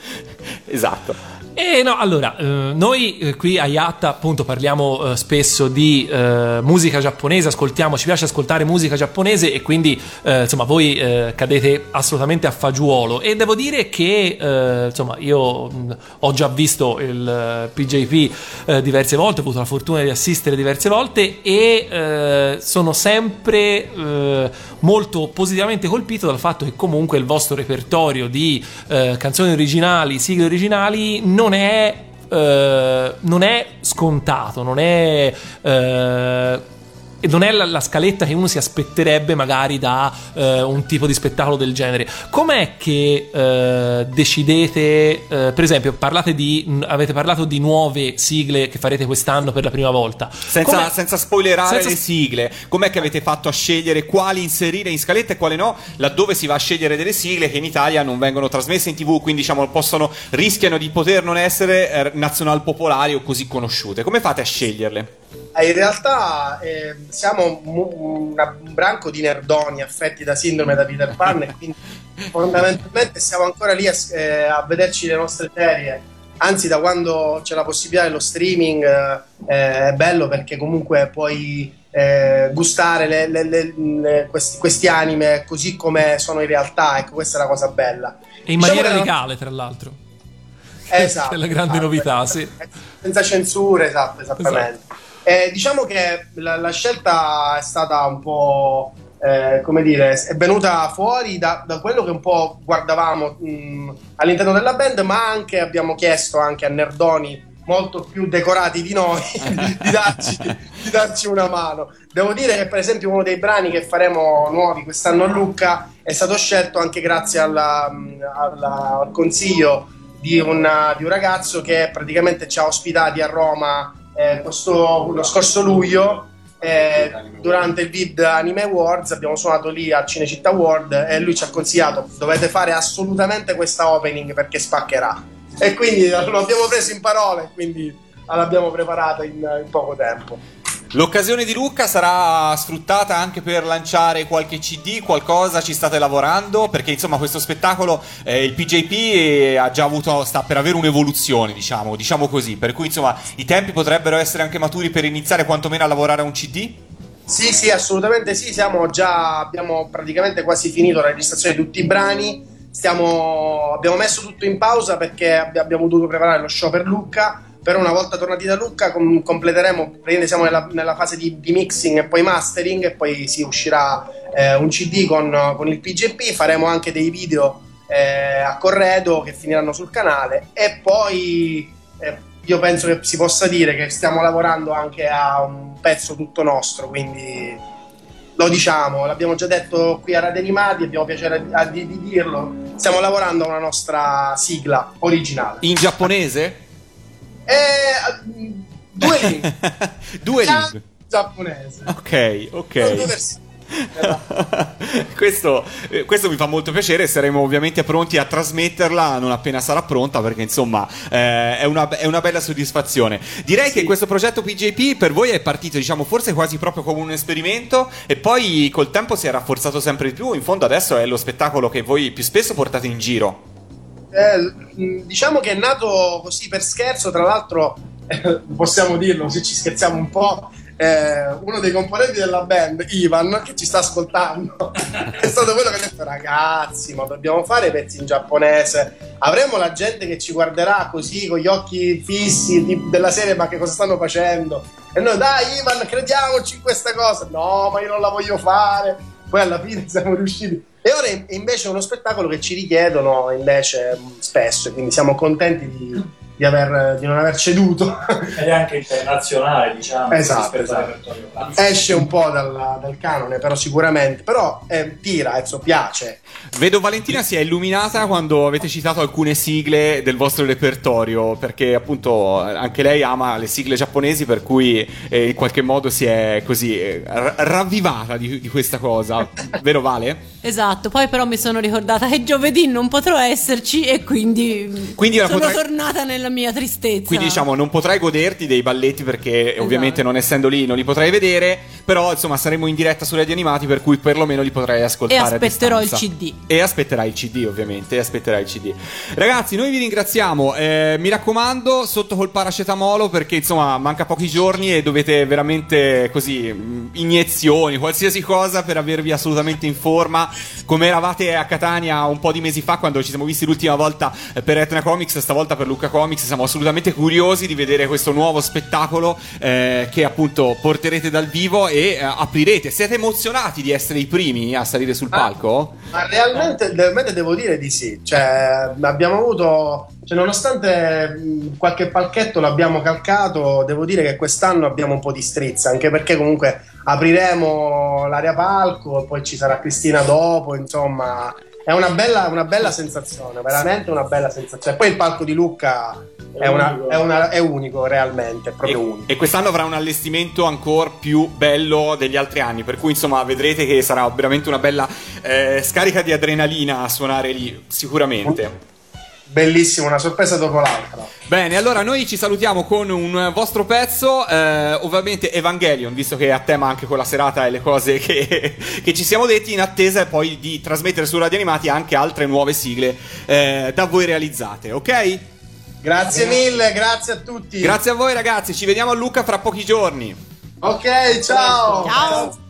esatto. E no, allora, eh, noi eh, qui a Yatta appunto parliamo eh, spesso di eh, musica giapponese, ascoltiamo, ci piace ascoltare musica giapponese e quindi eh, insomma voi eh, cadete assolutamente a fagiolo e devo dire che eh, insomma io mh, ho già visto il eh, PJP eh, diverse volte, ho avuto la fortuna di assistere diverse volte e eh, sono sempre eh, molto positivamente colpito dal fatto che comunque il vostro repertorio di eh, canzoni originali, sigle originali non è eh, non è scontato, non è eh, e non è la, la scaletta che uno si aspetterebbe magari da eh, un tipo di spettacolo del genere. Com'è che eh, decidete, eh, per esempio, parlate di, avete parlato di nuove sigle che farete quest'anno per la prima volta? Senza, senza spoilerare senza- le sigle, com'è che avete fatto a scegliere quali inserire in scaletta e quali no? Laddove si va a scegliere delle sigle che in Italia non vengono trasmesse in tv, quindi diciamo possono, rischiano di poter non essere eh, nazional popolari o così conosciute. Come fate a sceglierle? Eh, In realtà eh, siamo una- un branco di nerdoni affetti da sindrome da Peter Pan e quindi fondamentalmente siamo ancora lì a, eh, a vederci le nostre serie. Anzi, da quando c'è la possibilità dello streaming eh, è bello perché comunque puoi eh, gustare le- le- le- questi, questi anime così come sono in realtà. Ecco, questa è la cosa bella. E in Diciamo maniera la- legale, tra l'altro. Esatto, È la grande esatto. novità, sì. Senza censure, esatto, esattamente. Eh, diciamo che la, la scelta è stata un po', eh, come dire, è venuta fuori da, da quello che un po' guardavamo mh, all'interno della band, ma anche abbiamo chiesto anche a nerdoni molto più decorati di noi di, darci, di darci una mano. Devo dire che per esempio uno dei brani che faremo nuovi quest'anno a Lucca è stato scelto anche grazie alla- alla- al consiglio di, una- di un ragazzo che praticamente ci ha ospitati a Roma eh, questo, lo scorso luglio eh, durante il Vid Anime Awards abbiamo suonato lì al Cinecittà World e lui ci ha consigliato dovete fare assolutamente questa opening perché spaccherà. E quindi lo abbiamo preso in parole quindi l'abbiamo preparata in, in poco tempo L'occasione di Lucca sarà sfruttata anche per lanciare qualche CD, qualcosa ci state lavorando? Perché insomma questo spettacolo, eh, il PJP eh, avuto, sta per avere un'evoluzione, diciamo, diciamo così. Per cui insomma i tempi potrebbero essere anche maturi per iniziare quantomeno a lavorare a un CD? Sì, sì, assolutamente sì. Siamo già, abbiamo praticamente quasi finito la registrazione di tutti i brani. Stiamo, abbiamo messo tutto in pausa perché abbi- abbiamo dovuto preparare lo show per Lucca. Però una volta tornati da Lucca com- completeremo, siamo nella, nella fase di, di mixing e poi mastering e poi si uscirà eh, un CD con, con il PGP, faremo anche dei video eh, a corredo che finiranno sul canale e poi eh, io penso che si possa dire che stiamo lavorando anche a un pezzo tutto nostro, quindi lo diciamo, l'abbiamo già detto qui a Radio Animati, abbiamo piacere di, di- di dirlo, stiamo lavorando a una nostra sigla originale. In giapponese? E, due lingue. Due Già- lingue. Giapponese. Ok, ok. questo, eh, questo mi fa molto piacere. Saremo ovviamente pronti a trasmetterla non appena sarà pronta, perché insomma eh, è, una, è una bella soddisfazione. Direi che questo progetto PJP per voi è partito, diciamo, forse quasi proprio come un esperimento, e poi col tempo si è rafforzato sempre di più. In fondo, adesso è lo spettacolo che voi più spesso portate in giro. Eh, mh, diciamo che è nato così per scherzo, tra l'altro eh, possiamo dirlo se ci scherziamo un po'. eh, uno dei componenti della band, Ivan, che ci sta ascoltando, è stato quello che ha detto: Ragazzi, ma dobbiamo fare pezzi in giapponese. Avremo la gente che ci guarderà così con gli occhi fissi di- della serie, ma che cosa stanno facendo? E noi, dai, Ivan, crediamoci in questa cosa. No, ma io non la voglio fare. Poi alla fine siamo riusciti. E ora invece è uno spettacolo che ci richiedono invece spesso, quindi siamo contenti di, di aver- di non aver ceduto. Ed è anche internazionale, diciamo, Esatto, esatto. Esce un po' dal, dal canone, però sicuramente. Però eh, tira, Ezzo, piace. Vedo Valentina si è illuminata quando avete citato alcune sigle del vostro repertorio, perché appunto anche lei ama le sigle giapponesi, per cui eh, in qualche modo si è così eh, ra- ravvivata di, di questa cosa. Vero Vale? Esatto, poi però mi sono ricordata che giovedì non potrò esserci e quindi, Quindi ora sono potrai- tornata nella mia tristezza. Quindi diciamo non potrai goderti dei balletti perché ovviamente non essendo lì non li potrai vedere, però insomma saremo in diretta su Radio Animati per cui perlomeno li potrai E ascoltare. a aspetterò il. CD. E aspetterai il CD, ovviamente. E aspetterai il CD. Ragazzi, noi vi ringraziamo. eh, mi raccomando, sotto col paracetamolo, perché insomma manca pochi giorni e dovete veramente così mh, iniezioni, qualsiasi cosa per avervi assolutamente in forma. Come eravate a Catania un po' di mesi fa, quando ci siamo visti l'ultima volta eh, per Etna Comics, stavolta per Luca Comics. Siamo assolutamente curiosi di vedere questo nuovo spettacolo eh, che appunto porterete dal vivo e eh, aprirete. Siete emozionati di essere i primi a salire sul palco? Ma realmente, realmente devo dire di sì. Cioè, abbiamo avuto. Cioè, nonostante mh, qualche palchetto l'abbiamo calcato, devo dire che quest'anno abbiamo un po' di strizza, anche perché comunque apriremo l'area palco, poi ci sarà Cristina dopo, insomma. È una bella, una bella sensazione, veramente una bella sensazione. Poi il palco di Lucca è, una- unico. è una- è unico, realmente, è proprio E, unico. e quest'anno avrà un allestimento ancora più bello degli altri anni, per cui insomma vedrete che sarà veramente una bella eh, scarica di adrenalina a suonare lì, sicuramente. Bellissimo, una sorpresa dopo l'altra. Bene, allora noi ci salutiamo con un vostro pezzo, eh, ovviamente Evangelion, visto che è a tema anche con la serata e le cose che, che ci siamo detti, in attesa poi di trasmettere su Radio Animati anche altre nuove sigle eh, da voi realizzate, ok? Grazie mille, grazie a tutti. Grazie a voi ragazzi, ci vediamo a Lucca fra pochi giorni. Ok, ciao. Ciao. 青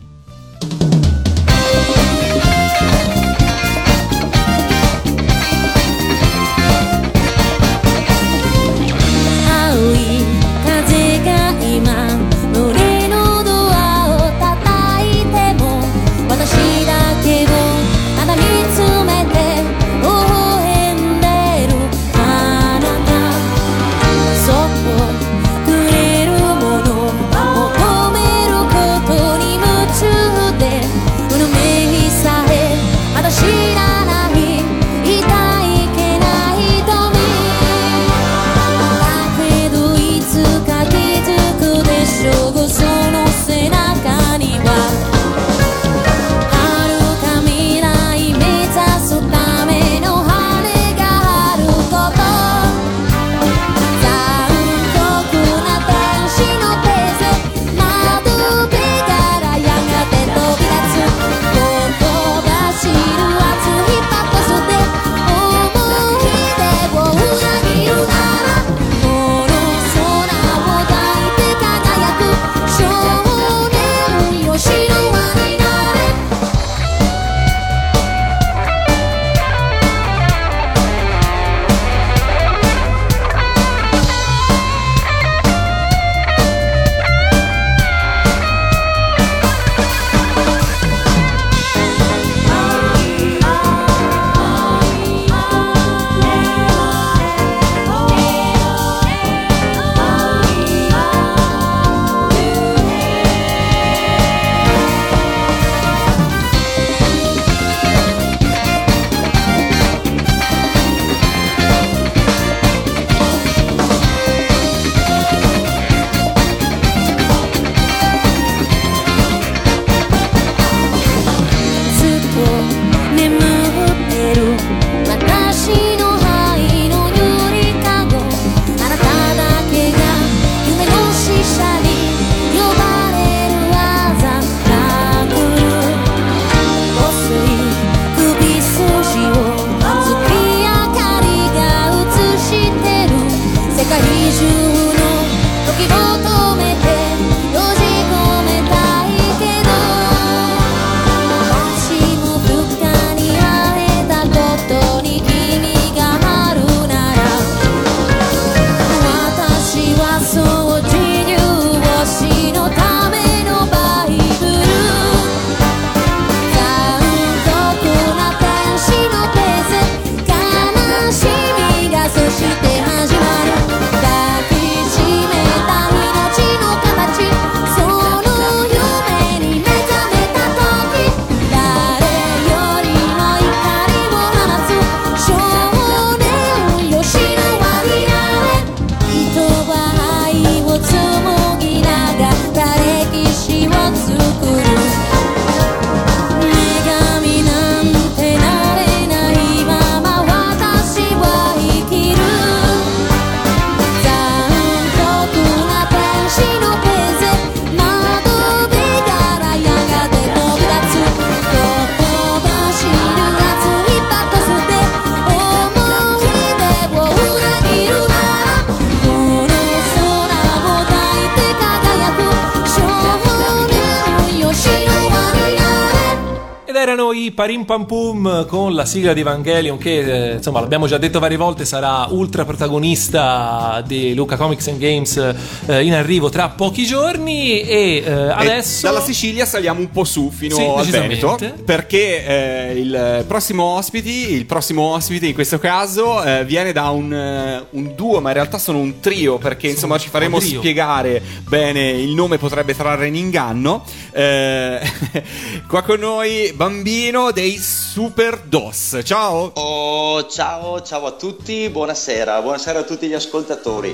Pam Pum con la sigla di Evangelion che, eh, insomma, l'abbiamo già detto varie volte, sarà ultra protagonista di Luca Comics and Games eh, in arrivo tra pochi giorni e eh, adesso... dalla Sicilia saliamo un po' su fino Sì, al. Veneto perché eh, il prossimo ospiti, il prossimo ospite in questo caso eh, viene da un, un duo, ma in realtà sono un trio perché insomma ci faremo spiegare bene il nome potrebbe trarre in inganno. Eh, qua con noi Bambino dei Super DOS. Ciao. Oh, ciao, ciao a tutti, buonasera, buonasera a tutti gli ascoltatori.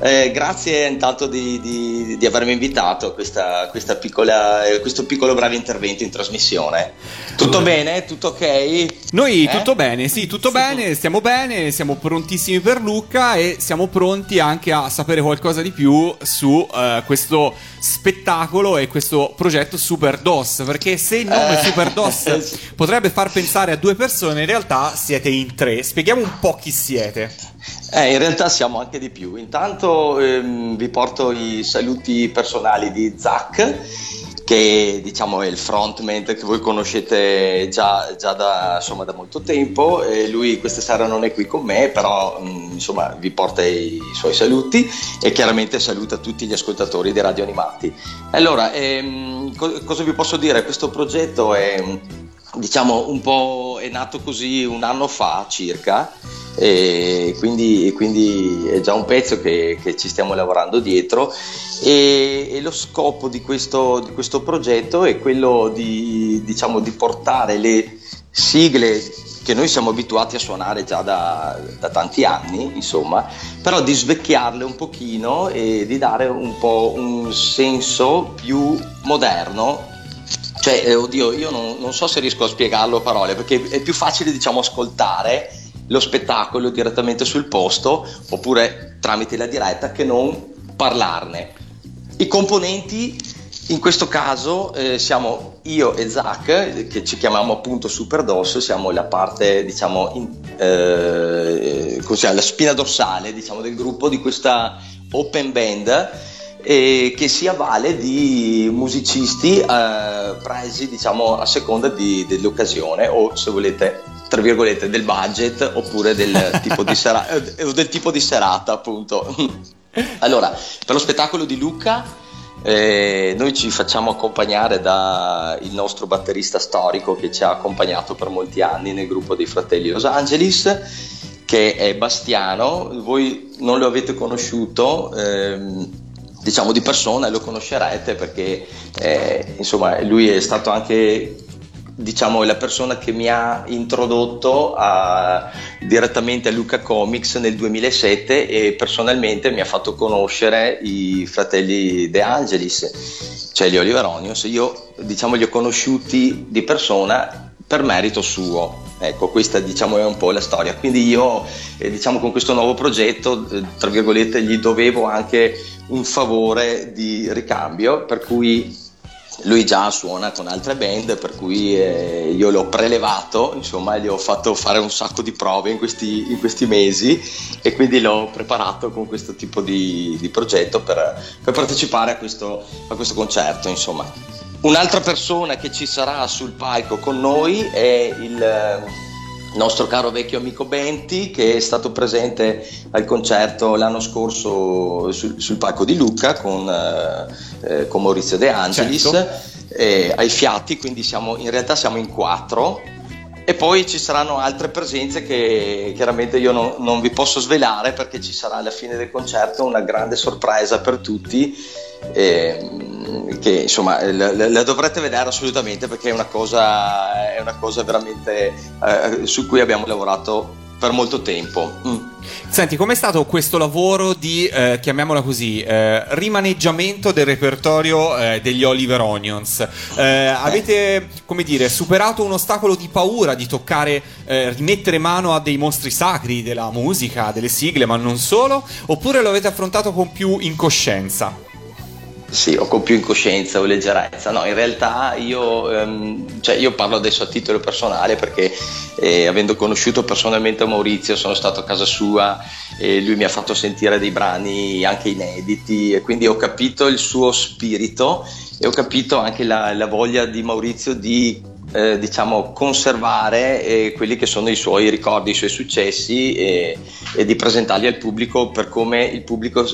Eh, grazie intanto di, di- di avermi invitato a questa, questa piccola, eh, questo piccolo breve intervento in trasmissione. Tutto bene? Tutto ok? Noi Eh? tutto bene, sì, tutto bene, stiamo bene, siamo prontissimi per Lucca e siamo pronti anche a sapere qualcosa di più su eh, questo spettacolo e questo progetto Super DOS, perché se il nome Eh. Super DOS potrebbe far pensare a due persone, in realtà siete in tre. Spieghiamo un po' chi siete. Eh, in realtà siamo anche di più. Intanto ehm, vi porto i saluti personali di Zach, che diciamo è il frontman che voi conoscete già, già da, insomma, da molto tempo. E lui questa sera non è qui con me, però mm, insomma, vi porta i, suoi saluti e chiaramente saluta tutti gli ascoltatori di Radio Animati. Allora, ehm, co- cosa vi posso dire? Questo progetto è diciamo un po' è nato così un anno fa circa e quindi, quindi è già un pezzo che, che ci stiamo lavorando dietro. E, e lo scopo di questo, di questo progetto è quello di, diciamo, di portare le sigle che noi siamo abituati a suonare già da, da tanti anni, insomma, però di svecchiarle un pochino e di dare un po' un senso più moderno cioè, eh, oddio, io non, non so se riesco a spiegarlo a parole, perché è più facile, diciamo, ascoltare lo spettacolo direttamente sul posto, oppure tramite la diretta, che non parlarne. I componenti, in questo caso, eh, siamo io e Zach, eh, che ci chiamiamo appunto Super DOS, siamo la parte, diciamo, in- eh, chiama, la spina dorsale, diciamo, del gruppo di questa open band e che si avvale di musicisti eh, presi diciamo a seconda di- dell'occasione o se volete tra virgolette del budget oppure del tipo di, sera- del tipo di serata appunto. Allora per lo spettacolo di Luca eh, noi ci facciamo accompagnare dal nostro batterista storico che ci ha accompagnato per molti anni nel gruppo dei fratelli Los Angeles che è Bastiano. Voi non lo avete conosciuto ehm, diciamo di persona e lo conoscerete perché eh, insomma lui è stato anche diciamo la persona che mi ha introdotto a- direttamente a Luca Comics nel 2007 e personalmente mi ha fatto conoscere i fratelli De Angelis cioè gli Oliveronius. Io diciamo li ho conosciuti di persona per merito suo ecco questa diciamo è un po' la storia quindi io eh, diciamo con questo nuovo progetto eh, tra virgolette gli dovevo anche un favore di ricambio per cui lui già suona con altre band, per cui eh, io l'ho prelevato, insomma, gli ho fatto fare un sacco di prove in questi, in questi mesi e quindi l'ho preparato con questo tipo di, di progetto per, per partecipare a questo, a questo concerto, insomma. Un'altra persona che ci sarà sul palco con noi è il eh, nostro caro vecchio amico Benti che è stato presente al concerto l'anno scorso sul, sul palco di Lucca con, eh, eh, con Maurizio De Angelis Certo. eh, ai fiati, quindi siamo, in realtà siamo in quattro. E poi ci saranno altre presenze che chiaramente io non, non vi posso svelare perché ci sarà alla fine del concerto una grande sorpresa per tutti. Ehm, che insomma la, la- dovrete vedere assolutamente perché è una cosa, è una cosa veramente eh, su cui abbiamo lavorato per molto tempo. Mm. Senti, com'è stato questo lavoro di, eh, chiamiamola così, eh, rimaneggiamento del repertorio eh, degli Oliver Onions? Eh, avete, come dire, superato un ostacolo di paura di toccare, eh, rimettere mano a dei mostri sacri della musica, delle sigle, ma non solo? Oppure lo avete affrontato con più incoscienza? Sì, o con più incoscienza o leggerezza. No, in realtà io, ehm, cioè io parlo adesso a titolo personale perché eh, avendo conosciuto personalmente Maurizio sono stato a casa sua e lui mi ha fatto sentire dei brani anche inediti e quindi ho capito il suo spirito e ho capito anche la, la voglia di Maurizio di eh, diciamo conservare eh, quelli che sono i suoi ricordi, i suoi successi e, e di presentarli al pubblico per come il pubblico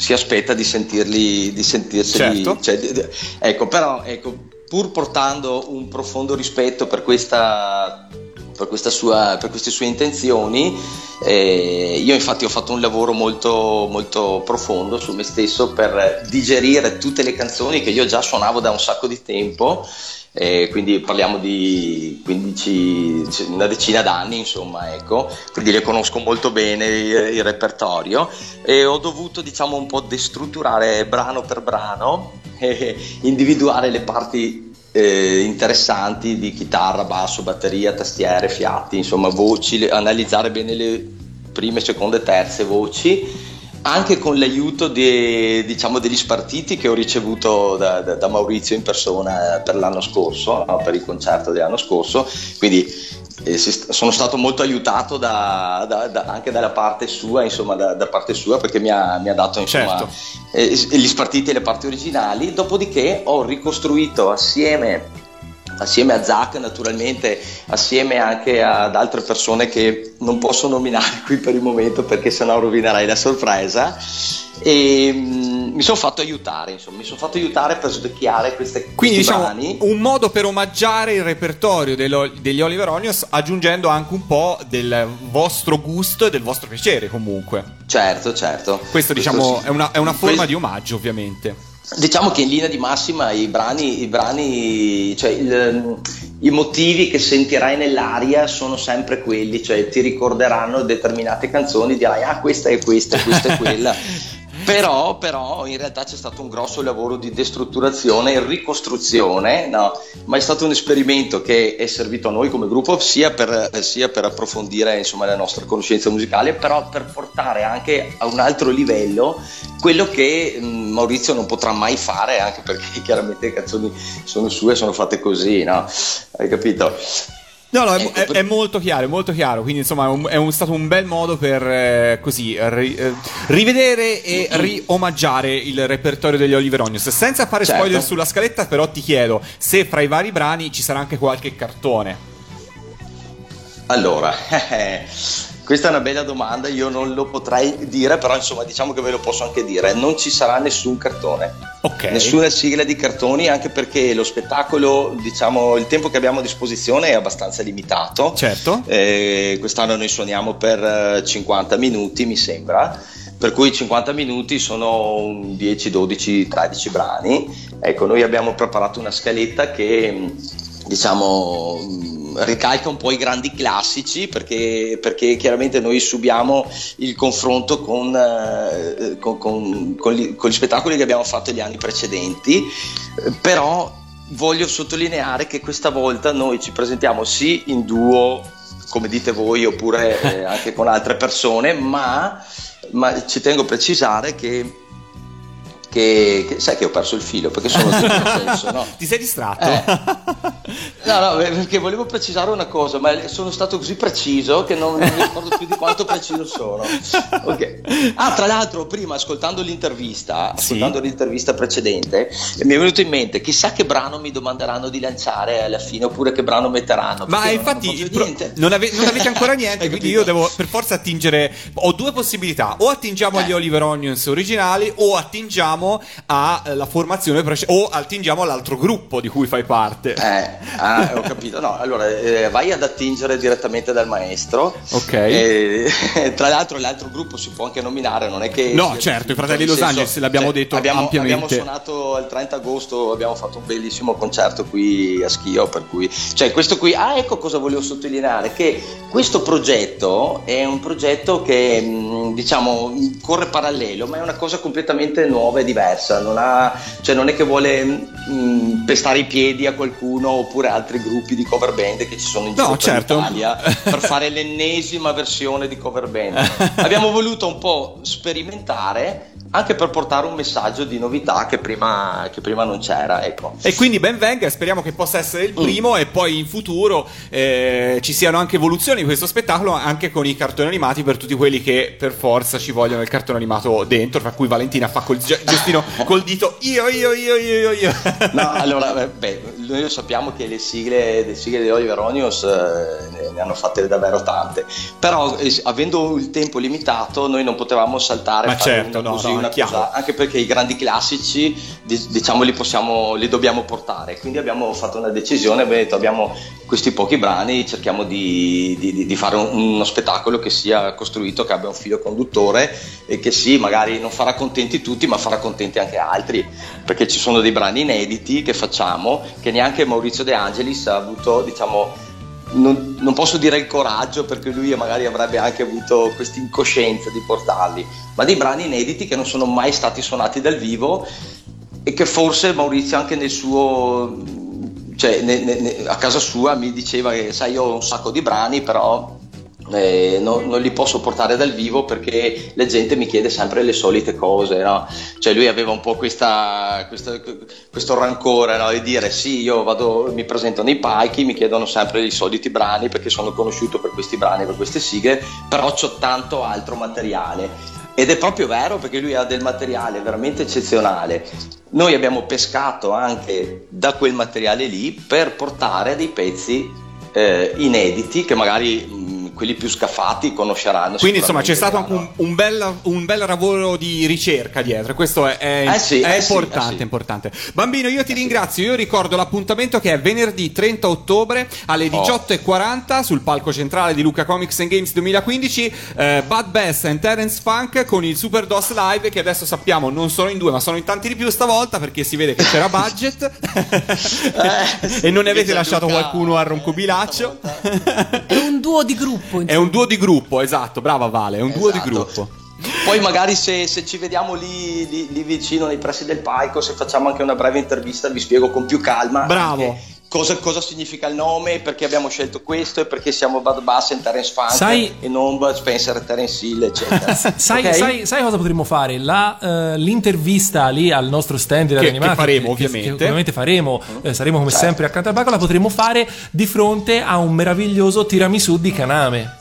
si aspetta di sentirli, di sentirseli. Certo. cioè, ecco, però, ecco, pur portando un profondo rispetto per questa. Per, questa sua- per queste sue intenzioni, eh, io infatti ho fatto un lavoro molto, molto profondo su me stesso per digerire tutte le canzoni che io già suonavo da un sacco di tempo, eh, quindi parliamo di 15, cioè, una decina d'anni, insomma, ecco, quindi le conosco molto bene il, il repertorio. E ho dovuto, diciamo, un po' destrutturare brano per brano, e individuare le parti eh, interessanti di chitarra, basso, batteria, tastiere, fiati, insomma, voci, le- analizzare bene le prime, seconde, terze voci anche con l'aiuto di- diciamo, degli spartiti che ho ricevuto da, da- da Maurizio in persona eh, per l'anno scorso, no? per il concerto dell'anno scorso, quindi eh, sono stato molto aiutato da- anche dalla parte sua, insomma, da, da parte sua, perché mi ha, mi ha dato insomma, Certo. eh, gli spartiti e le parti originali, dopodiché ho ricostruito assieme assieme a Zach naturalmente, assieme anche ad altre persone che non posso nominare qui per il momento perché sennò rovinerai la sorpresa. E mm, mi sono fatto aiutare, insomma, mi sono fatto aiutare per svecchiare queste, Quindi diciamo brani. un modo per omaggiare il repertorio degli Oliver Onions aggiungendo anche un po' del vostro gusto e del vostro piacere comunque. Certo, certo. Questo diciamo sì. è una, è una forma Questo- di omaggio ovviamente. Diciamo che in linea di massima i brani, i, brani, cioè il- i motivi che sentirai nell'aria sono sempre quelli, cioè ti ricorderanno determinate canzoni, dirai ah questa è questa, questa è quella. Però, però in realtà c'è stato un grosso lavoro di destrutturazione e ricostruzione, no? ma è stato un esperimento che è servito a noi come gruppo sia per, sia per approfondire insomma, la nostra conoscenza musicale, però per portare anche a un altro livello quello che mh, Maurizio non potrà mai fare, anche perché chiaramente le canzoni sono sue, sono fatte così, no? Hai capito? No, no, è, Ecco, è- per- è molto chiaro, è molto chiaro. Quindi, insomma, è, un- è un- stato un bel modo per eh, così ri- eh, rivedere e riomaggiare il repertorio degli Oliver Onions. Senza fare Certo. spoiler sulla scaletta, però ti chiedo se fra i vari brani ci sarà anche qualche cartone. Allora, questa è una bella domanda, io non lo potrei dire, però insomma diciamo che ve lo posso anche dire, non ci sarà nessun cartone. Ok. Nessuna sigla di cartoni, anche perché lo spettacolo, diciamo, il tempo che abbiamo a disposizione è abbastanza limitato. Certo. Eh, quest'anno noi suoniamo per eh, 50 minuti, mi sembra. Per cui 50 minuti sono un 10, 12, 13 brani. Ecco, noi abbiamo preparato una scaletta che diciamo mh, ricalca un po' i grandi classici perché, perché chiaramente noi subiamo il confronto con, eh, con- con- gli, con gli spettacoli che abbiamo fatto gli anni precedenti, però voglio sottolineare che questa volta noi ci presentiamo sì in duo, come dite voi, oppure eh, anche con altre persone, ma, ma ci tengo a precisare che che, che- sai che ho perso il filo perché sono senso, no? Ti sei distratto? Eh. No, no, perché volevo precisare una cosa, ma sono stato così preciso che non, non mi ricordo più di quanto preciso sono. Ok. Ah, tra l'altro, prima ascoltando l'intervista, ascoltando l'intervista precedente, mi è venuto in mente chissà che brano mi domanderanno di lanciare alla fine oppure che brano metteranno. Ma infatti non, pro- non, ave- non avete ancora niente, quindi io devo per forza attingere. Ho due possibilità: o attingiamo agli Oliver Onions originali, o attingiamo alla formazione prece- o attingiamo all'altro gruppo di cui fai parte. Eh, ah, ho capito. No, allora eh, vai ad attingere direttamente dal maestro. Ok. E, tra l'altro, l'altro gruppo si può anche nominare, non è che. No, certo, i fratelli Los senso, Angeles, l'abbiamo detto abbiamo, ampiamente. Abbiamo suonato il 30 agosto, abbiamo fatto un bellissimo concerto qui a Schio. Per cui, cioè, questo qui. Ah, ecco cosa volevo sottolineare: che questo progetto è un progetto che, mh, diciamo, corre parallelo, ma è una cosa completamente nuova e diversa. Non, ha, cioè, non è che vuole mh, pestare i piedi a qualcuno oppure altri gruppi di cover band che ci sono in No, giro per certo. l'Italia per fare l'ennesima versione di cover band. Abbiamo voluto un po' sperimentare anche per portare un messaggio di novità che prima, che prima non c'era. Ecco. E quindi ben venga, speriamo che possa essere il Mm. primo e poi in futuro eh, ci siano anche evoluzioni di questo spettacolo, anche con i cartoni animati per tutti quelli che per forza ci vogliono il cartone animato dentro, tra cui Valentina fa col ge- gestino col dito io, io, io, io, io, io. No, allora, eh, beh, noi sappiamo che le sigle, le sigle di Oliver Onions eh, ne, hanno fatte davvero tante, però eh, avendo il tempo limitato noi non potevamo saltare Ma fare certo, una, no, così, no, una chiaro. cosa, anche perché i grandi classici di- diciamo li possiamo, li dobbiamo portare, quindi abbiamo fatto una decisione, abbiamo detto abbiamo questi pochi brani, cerchiamo di, di- di- di fare un- uno spettacolo che sia costruito, che abbia un filo conduttore e che sì, magari non farà contenti tutti, ma farà contenti anche altri, perché ci sono dei brani inediti che facciamo che neanche Maurizio De Angelis ha avuto, diciamo, non, non posso dire il coraggio perché lui magari avrebbe anche avuto questa incoscienza di portarli, ma dei brani inediti che non sono mai stati suonati dal vivo e che forse Maurizio anche nel suo cioè ne- ne- a casa sua mi diceva che sai io ho un sacco di brani però eh, no- non li posso portare dal vivo perché la gente mi chiede sempre le solite cose no? cioè lui aveva un po' questa, questa- questo rancore no? di dire sì io vado mi presento nei palchi mi chiedono sempre i soliti brani perché sono conosciuto per questi brani per queste sigle però c'ho tanto altro materiale ed è proprio vero perché lui ha del materiale veramente eccezionale. Noi abbiamo pescato anche da quel materiale lì per portare dei pezzi eh, inediti che magari mh, quelli più scafati conosceranno. Quindi insomma c'è stato anche un, un bel, un bel lavoro di ricerca dietro, questo è, è- Eh sì, è eh sì, importante, eh sì. importanno. Bambino io ti ringrazio, io ricordo l'appuntamento che è venerdì 30 ottobre alle Oh. 18.40 sul palco centrale di Luca Comics and Games 2015, eh, Bud Bass and Terence Funk con il Super DOS Live che adesso sappiamo non sono in due ma sono in tanti di più stavolta perché si vede che c'era budget e non ne avete lasciato Luca- qualcuno a roncobilaccio. È un duo di gruppo. È un duo di gruppo, esatto, brava Vale, è un duo di Esatto. gruppo. Poi magari se, se ci vediamo lì, lì- lì vicino nei pressi del palco, se facciamo anche una breve intervista, vi spiego con più calma Bravo. anche cosa, cosa significa il nome, perché abbiamo scelto questo e perché siamo Bud Bass e Terence Funk Sai- e non Bud Spencer e Terence Hill, eccetera. Sai, Ok? sai- sai cosa potremmo fare? La, eh, l'intervista lì al nostro stand di Che- che faremo, che- ovviamente. che ovviamente faremo, eh, saremo come Certo. sempre accanto al palco, la potremo fare di fronte a un meraviglioso tiramisù di Kaname.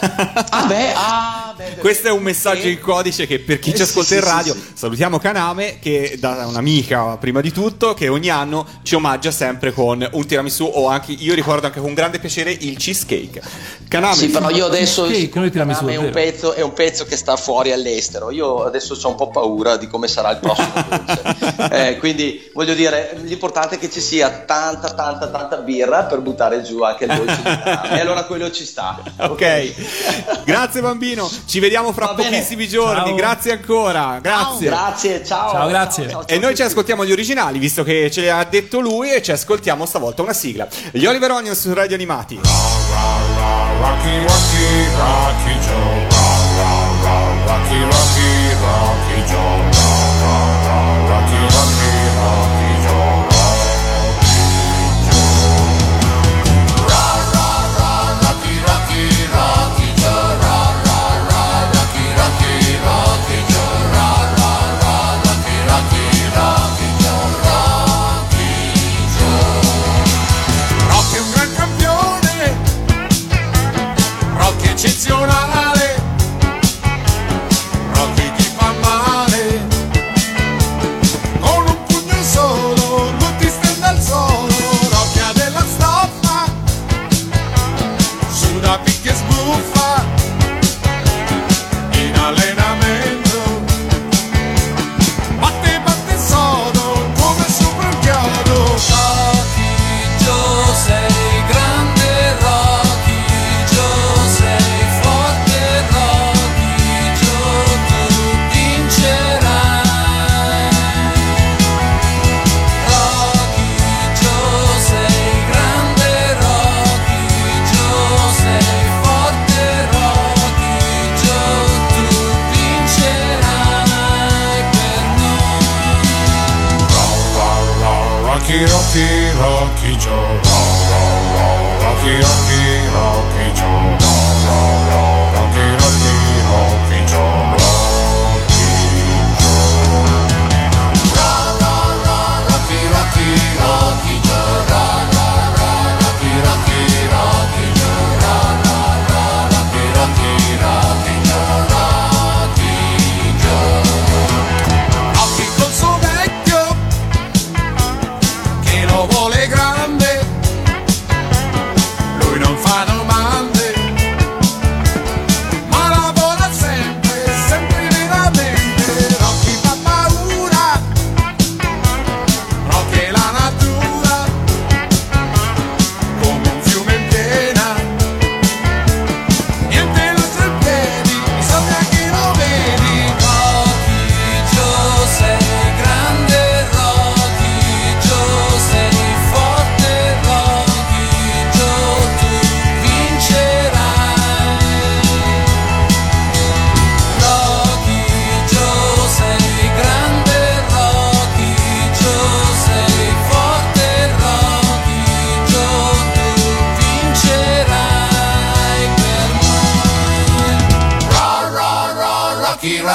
Ah beh, ah, beh, beh, Questo è un messaggio in codice che per chi ci Eh, ascolta sì, in radio, sì, sì. salutiamo Kaname che da un'amica prima di tutto che ogni anno ci omaggia sempre con un tiramisù o anche io ricordo anche con grande piacere il cheesecake. Kaname Sì, però io adesso tiramisù, è, un pezzo, è un pezzo che sta fuori all'estero. Io adesso ho un po' paura di come sarà il prossimo dolce. Eh, quindi voglio dire, l'importante è che ci sia tanta, tanta, tanta birra per buttare giù anche il dolce di Kaname. E allora quello ci sta. Ok. Grazie bambino, ci vediamo fra Va bene. pochissimi giorni. Ciao. Grazie ancora. Grazie. Grazie, ciao. Ciao, grazie. ciao, E ciao noi a ci ascoltiamo gli originali, visto che ce li ha detto lui, e ci ascoltiamo stavolta una sigla. Gli Oliver Onions su Radio Animati. Rocky, Rocky, Rocky Joe. Rocky, Rocky, Rocky Joe. Rocky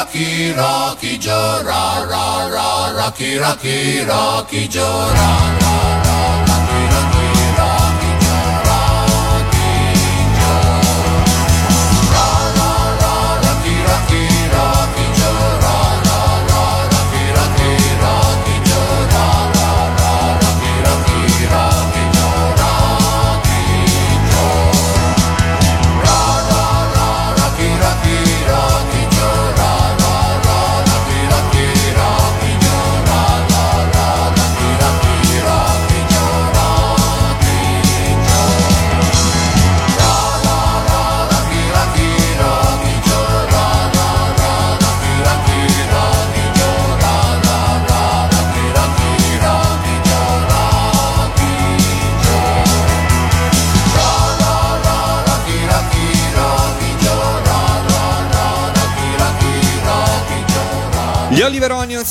Rocky Rocky Joe ra ra ra Rocky Rocky Rocky Joe ra ra ra Rocky Rocky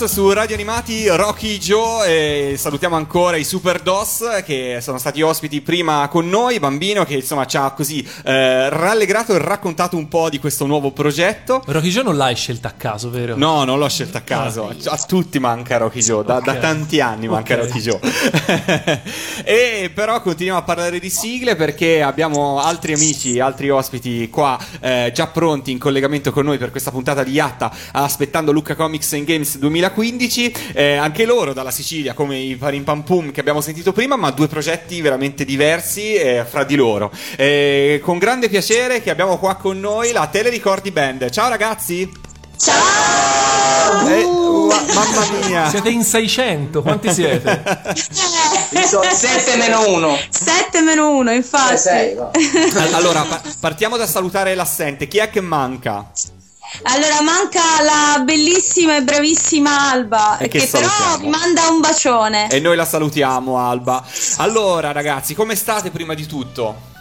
Onions su Radio Animati Rocky Joe e salutiamo ancora i Super DOS che sono stati ospiti prima con noi, bambino che insomma ci ha così eh, rallegrato e raccontato un po' di questo nuovo progetto. Rocky Joe non l'hai scelta a caso, vero? No, non l'ho scelta a caso, a tutti manca Rocky Joe, da, da Ok. tanti anni manca Ok. Rocky Joe. e però continuiamo a parlare di sigle perché abbiamo altri amici, altri ospiti qua eh, già pronti in collegamento con noi per questa puntata di Yatta aspettando Lucca Comics and Games 2015, eh, anche loro dalla Sicilia come i Parimpampum che abbiamo sentito prima, ma due progetti veramente diversi eh, fra di loro. Eh, con grande piacere che abbiamo qua con noi la Telericordi Band. Ciao ragazzi! Eh, ua- mamma mia! Siete in 600, quanti siete? Sono 7 meno 1. 7 meno 1, infatti. Eh, sei, va. Allora, pa- partiamo da salutare l'assente. Chi è che manca? Allora manca la bellissima e bravissima Alba, E che che, però vi manda un bacione. E noi la salutiamo, Alba. Allora, ragazzi, come state prima di tutto?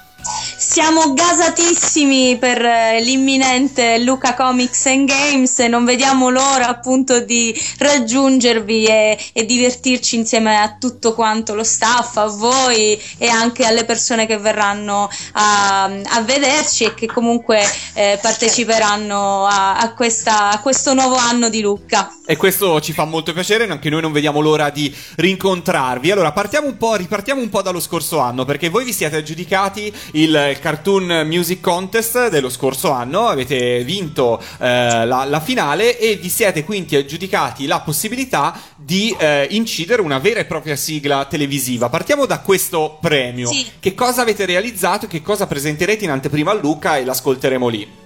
Siamo gasatissimi per eh, l'imminente Luca Comics and Games e non vediamo l'ora appunto di raggiungervi e, e divertirci insieme a tutto quanto lo staff, a voi e anche alle persone che verranno a, a vederci e che comunque eh, parteciperanno a, a questa- a questo nuovo anno di Lucca. E questo ci fa molto piacere, anche noi non vediamo l'ora di rincontrarvi. Allora, partiamo un po', ripartiamo un po' dallo scorso anno, perché voi vi siete aggiudicati il Cartoon Music Contest dello scorso anno, avete vinto eh, la, la finale e vi siete quindi aggiudicati la possibilità di eh, incidere una vera e propria sigla televisiva. Partiamo da questo premio. Sì. Che cosa avete realizzato e che cosa presenterete in anteprima a Luca e l'ascolteremo lì?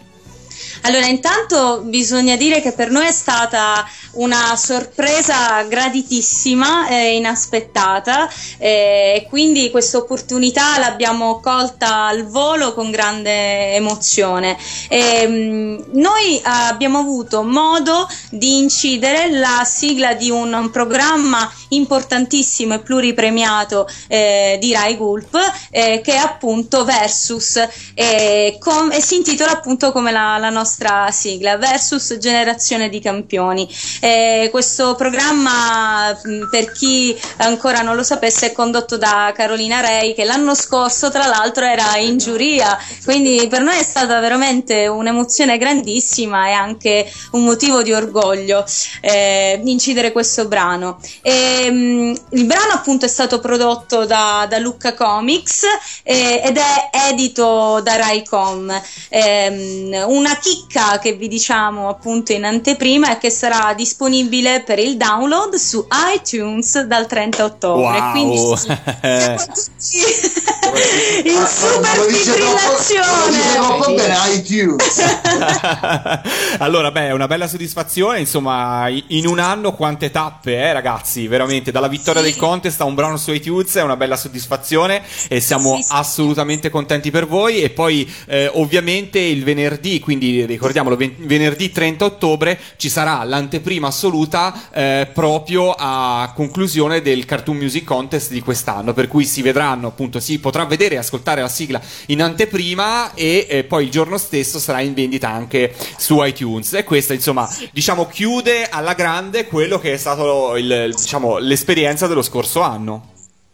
Allora, intanto bisogna dire che per noi è stata una sorpresa graditissima e inaspettata eh, e quindi questa opportunità l'abbiamo colta al volo con grande emozione. E, mh, noi abbiamo avuto modo di incidere la sigla di un, programma importantissimo e pluripremiato eh, di Rai Gulp eh, che è appunto Versus e, com- e si intitola appunto come la, la nostra sigla Versus Generazione di Campioni Eh, questo programma, mh, per chi ancora non lo sapesse, è condotto da Carolina Rei, che l'anno scorso, tra l'altro, era in giuria. Quindi per noi è stata veramente un'emozione grandissima e anche un motivo di orgoglio eh, incidere questo brano. E, mh, il brano, appunto, è stato prodotto da, da Lucca Comics eh, ed è edito da Raicom. Ehm, una chicca che vi diciamo appunto in anteprima è che sarà disponibibile per il download su iTunes dal 30 ottobre. Wow. Quindi sì, in super fibrillazione. troppo bene iTunes. allora, beh, è una bella soddisfazione. Insomma, in un anno quante tappe, eh, ragazzi? Veramente, dalla vittoria del contest a un brano su iTunes è una bella soddisfazione e siamo assolutamente contenti per voi. E poi, eh, ovviamente, il venerdì, quindi ricordiamolo, ven- venerdì 30 ottobre ci sarà l'anteprima assoluta eh, proprio a conclusione del Cartoon Music Contest di quest'anno. Per cui si vedranno, appunto, si potrà vedere e ascoltare la sigla in anteprima e eh, poi il giorno stesso sarà in vendita anche su iTunes. E questa, insomma, diciamo, chiude alla grande quello che è stato il- diciamo, l'esperienza dello scorso anno.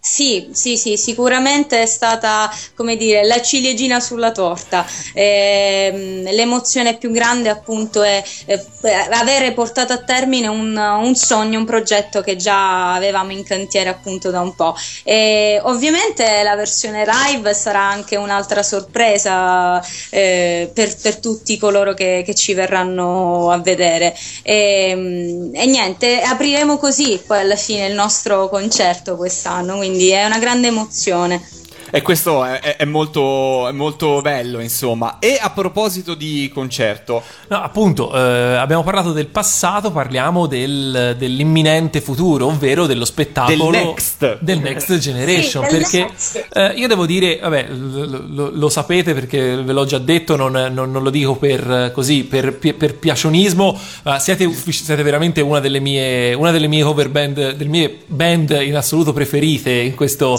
Sì, sì, sì, sicuramente è stata, come dire, la ciliegina sulla torta. Ehm, l'emozione più grande appunto è eh, avere portato a termine un, un sogno, un progetto che già avevamo in cantiere appunto da un po'. E ovviamente la versione live sarà anche un'altra sorpresa eh, per, per tutti coloro che, che ci verranno a vedere. E, e niente, apriremo così poi alla fine il nostro concerto quest'anno, quindi è una grande emozione. E questo è, è- è molto, è molto bello, insomma. E a proposito di concerto, No, appunto, eh, abbiamo parlato del passato, parliamo del- dell'imminente futuro, ovvero dello spettacolo Del next. del next generation. Sì, perché eh, io devo dire, vabbè, lo, lo- lo sapete perché ve l'ho già detto, non, non- non lo dico per così, per, per piacionismo, ma siete, siete veramente una delle mie, una delle mie cover band, delle mie band in assoluto preferite in questo,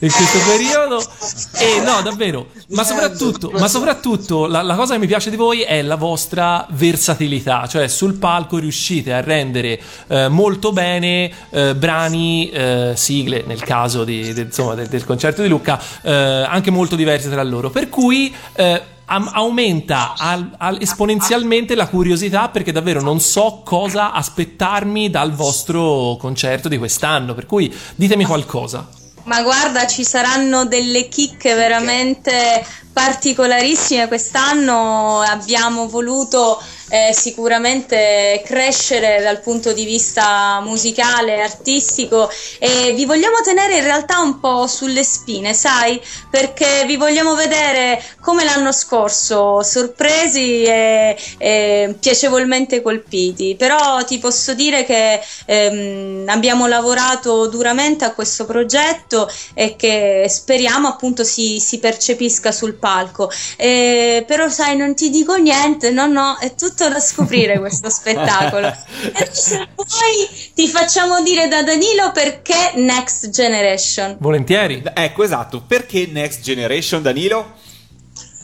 in questo periodo. E no, davvero, ma soprattutto, ma soprattutto la, la cosa che mi piace di voi è la vostra versatilità, cioè sul palco riuscite a rendere eh, molto bene eh, brani, eh, sigle nel caso di- de- insomma, del, del concerto di Lucca, eh, anche molto diversi tra loro. Per cui eh, aumenta al- al- esponenzialmente la curiosità perché davvero non so cosa aspettarmi dal vostro concerto di quest'anno. Per cui ditemi qualcosa. Ma guarda, ci saranno delle chicche veramente particolarissime. Quest'anno abbiamo voluto eh, sicuramente crescere dal punto di vista musicale, artistico e vi vogliamo tenere in realtà un po' sulle spine, sai? Perché vi vogliamo vedere come l'anno scorso, sorpresi e, e piacevolmente colpiti. Però ti posso dire che ehm, abbiamo lavorato duramente a questo progetto e che speriamo appunto si, si percepisca sul palco. Eh, però sai, non ti dico niente, no, no, è tutto da scoprire questo spettacolo. e se poi ti facciamo dire da Danilo perché Next Generation. Volentieri. Ecco, esatto. Perché Next Generation, Danilo?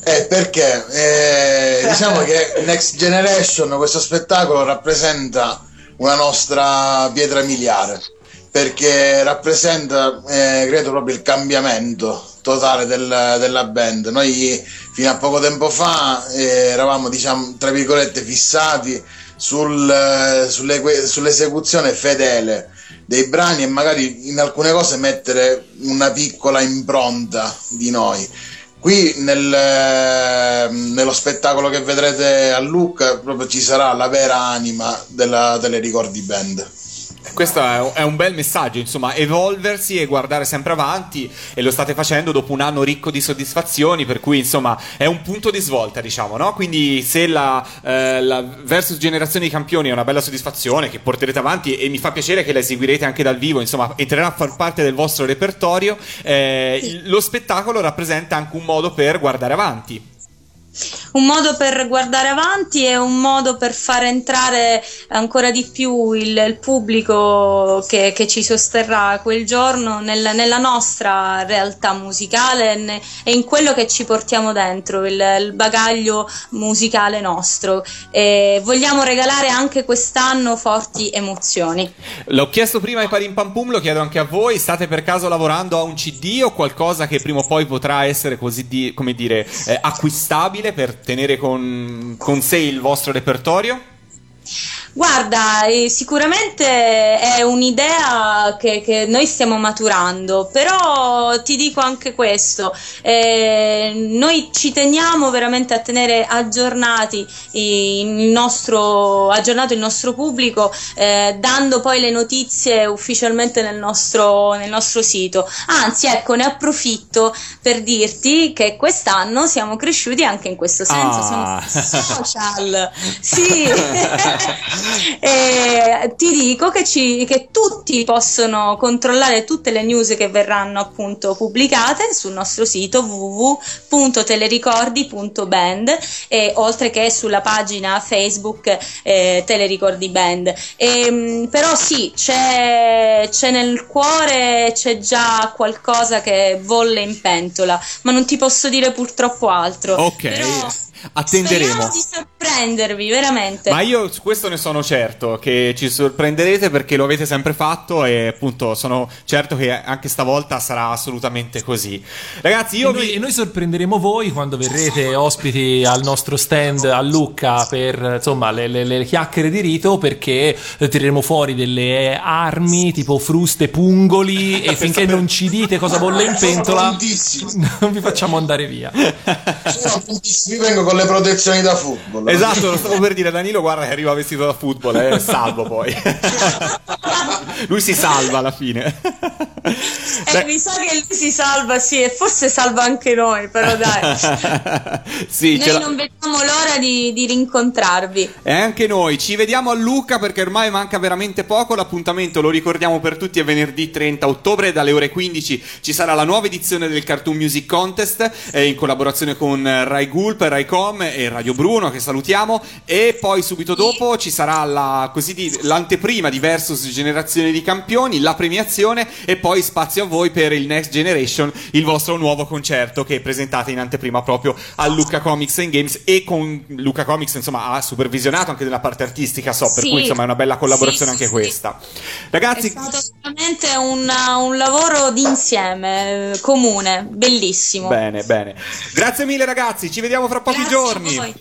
Eh, perché eh, diciamo che Next Generation, questo spettacolo rappresenta una nostra pietra miliare perché rappresenta, eh, credo, proprio il cambiamento totale del- della band. Noi fino a poco tempo fa eh, eravamo, diciamo, tra virgolette, fissati sul, eh, sulle- sull'esecuzione fedele dei brani e magari in alcune cose mettere una piccola impronta di noi. Qui nel, eh, nello spettacolo che vedrete a Lucca proprio ci sarà la vera anima della Telericordi Band. Questo è un- bel messaggio, insomma, evolversi e guardare sempre avanti e lo state facendo dopo un anno ricco di soddisfazioni, per cui insomma è un punto di svolta, diciamo, no? Quindi se la, eh, la versus generazione di campioni è una bella soddisfazione che porterete avanti e mi fa piacere che la eseguirete anche dal vivo, insomma, entrerà a far parte del vostro repertorio, eh, lo spettacolo rappresenta anche un modo per guardare avanti. Un modo per guardare avanti e un modo per far entrare ancora di più il, il pubblico che, che ci sosterrà quel giorno nel- nella nostra realtà musicale e ne- e in quello che ci portiamo dentro, il, il bagaglio musicale nostro. E vogliamo regalare anche quest'anno forti emozioni. L'ho chiesto prima ai Parim Pam Pum, lo chiedo anche a voi. State per caso lavorando a un CD o qualcosa che prima o poi potrà essere così di- come dire eh, acquistabile per tenere con, con sé il vostro repertorio? Guarda, eh, sicuramente è un'idea che, che noi stiamo maturando, però ti dico anche questo, eh, noi ci teniamo veramente a tenere aggiornati il nostro, aggiornato il nostro pubblico, eh, dando poi le notizie ufficialmente nel nostro, nel nostro sito. Anzi, ecco, ne approfitto per dirti che quest'anno siamo cresciuti anche in questo senso, Ah. siamo social. Sì. E ti dico che, ci- che tutti possono controllare tutte le news che verranno appunto pubblicate sul nostro sito www.telericordi.band e oltre che sulla pagina Facebook eh, Telericordi Band. Ehm, però sì, c'è, c'è nel cuore, c'è già qualcosa che volle in pentola, ma non ti posso dire purtroppo altro. Ok, attenderemo. Speriamo di sorprendervi, veramente. Ma io su questo ne sono certo che ci sorprenderete perché lo avete sempre fatto e appunto sono certo che anche stavolta sarà assolutamente così. Ragazzi, io e, noi, vi e noi sorprenderemo voi quando verrete ospiti al nostro stand a Lucca per insomma le, le- le chiacchiere di rito perché tireremo fuori delle armi tipo fruste, pungoli e finché non ci dite cosa bolle in pentola non vi facciamo andare via. Io vengo con le protezioni da football. Esatto, lo stavo per dire Danilo, guarda che arriva vestito da football, è salvo poi. Lui si salva alla fine. Eh, mi sa che lui si salva, sì, e forse salva anche noi, però dai. sì, noi non vediamo l'ora di, di rincontrarvi. E anche noi ci vediamo a Lucca perché ormai manca veramente poco. L'appuntamento lo ricordiamo per tutti è venerdì 30 ottobre dalle ore 15 ci sarà la nuova edizione del Cartoon Music Contest eh, in collaborazione con eh, Rai Gulp, Raicom e Radio Bruno che salutiamo e poi subito dopo ci sarà la, così di- l'anteprima di Versus Generazione di Campioni, la premiazione e poi spazio a voi per il Next Generation, il vostro nuovo concerto che presentate in anteprima proprio a Lucca Comics and Games e con Lucca Comics insomma ha supervisionato anche della parte artistica so, per Sì. cui insomma è una bella collaborazione Sì, anche sì, questa. Ragazzi, È stato veramente un, un lavoro d'insieme, eh, comune, bellissimo. Bene, bene. Grazie mille ragazzi, ci vediamo fra pochi giorni.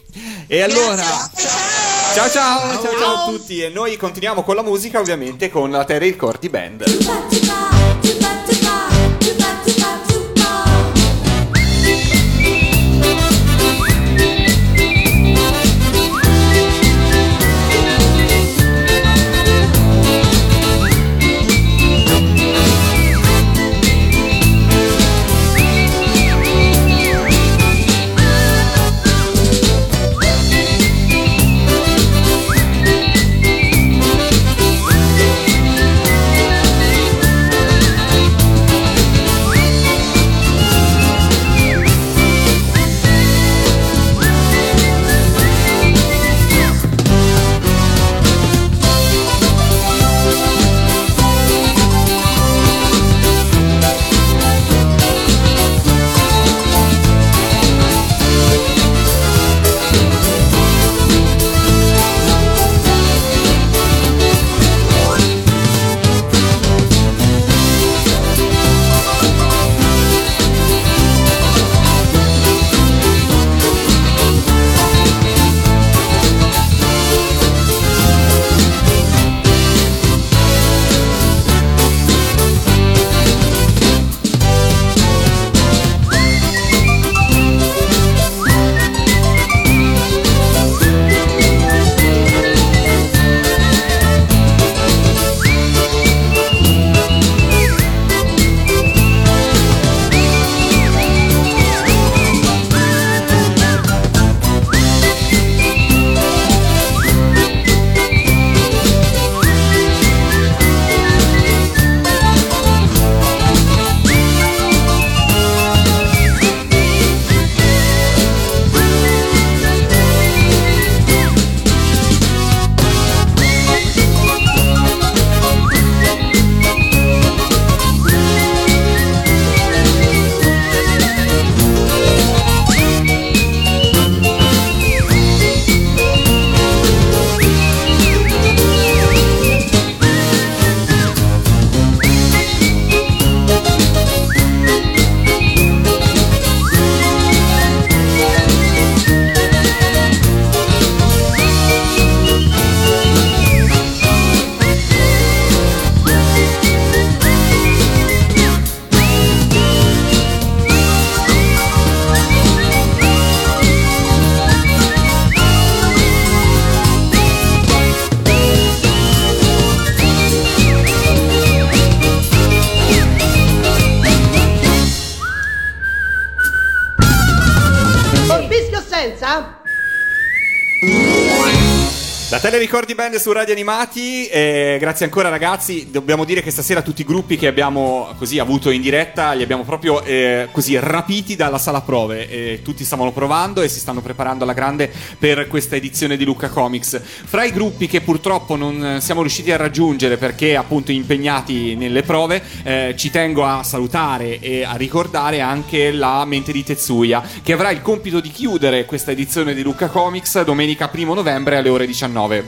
E allora, ciao ciao, ciao ciao a tutti e noi continuiamo con la musica ovviamente con la Terry il Corti Band. La Telericordi Band su Radio Animati, eh, grazie ancora ragazzi, dobbiamo dire che stasera tutti i gruppi che abbiamo così avuto in diretta li abbiamo proprio eh, così rapiti dalla sala prove, e tutti stavano provando e si stanno preparando alla grande per questa edizione di Lucca Comics. Fra i gruppi che purtroppo non siamo riusciti a raggiungere perché appunto impegnati nelle prove, eh, ci tengo a salutare e a ricordare anche la mente di Tetsuya che avrà il compito di chiudere questa edizione di Lucca Comics domenica 1 novembre alle ore 19.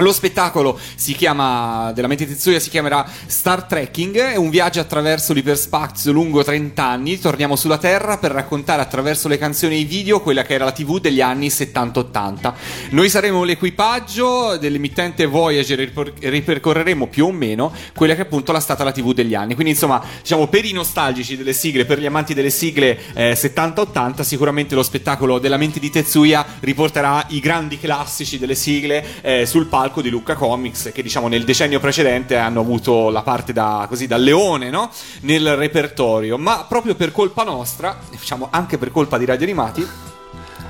Lo spettacolo si chiama, della mente Tetsuya si chiamerà Star Trekking, è un viaggio attraverso l'iperspazio lungo 30 anni, torniamo sulla Terra per raccontare attraverso le canzoni e i video quella che era la TV degli anni 70-80. Noi saremo l'equipaggio dell'emittente Voyager e ripercorreremo più o meno quella che appunto è stata la TV degli anni. Quindi insomma, diciamo per i nostalgici delle sigle, per gli amanti delle sigle eh, 70-80, sicuramente lo spettacolo della mente di Tetsuya riporterà i grandi classici delle sigle eh, sul palco di Lucca Comics che diciamo nel decennio precedente hanno avuto la parte da, così, da leone no? nel repertorio ma proprio per colpa nostra diciamo anche per colpa di Radio Animati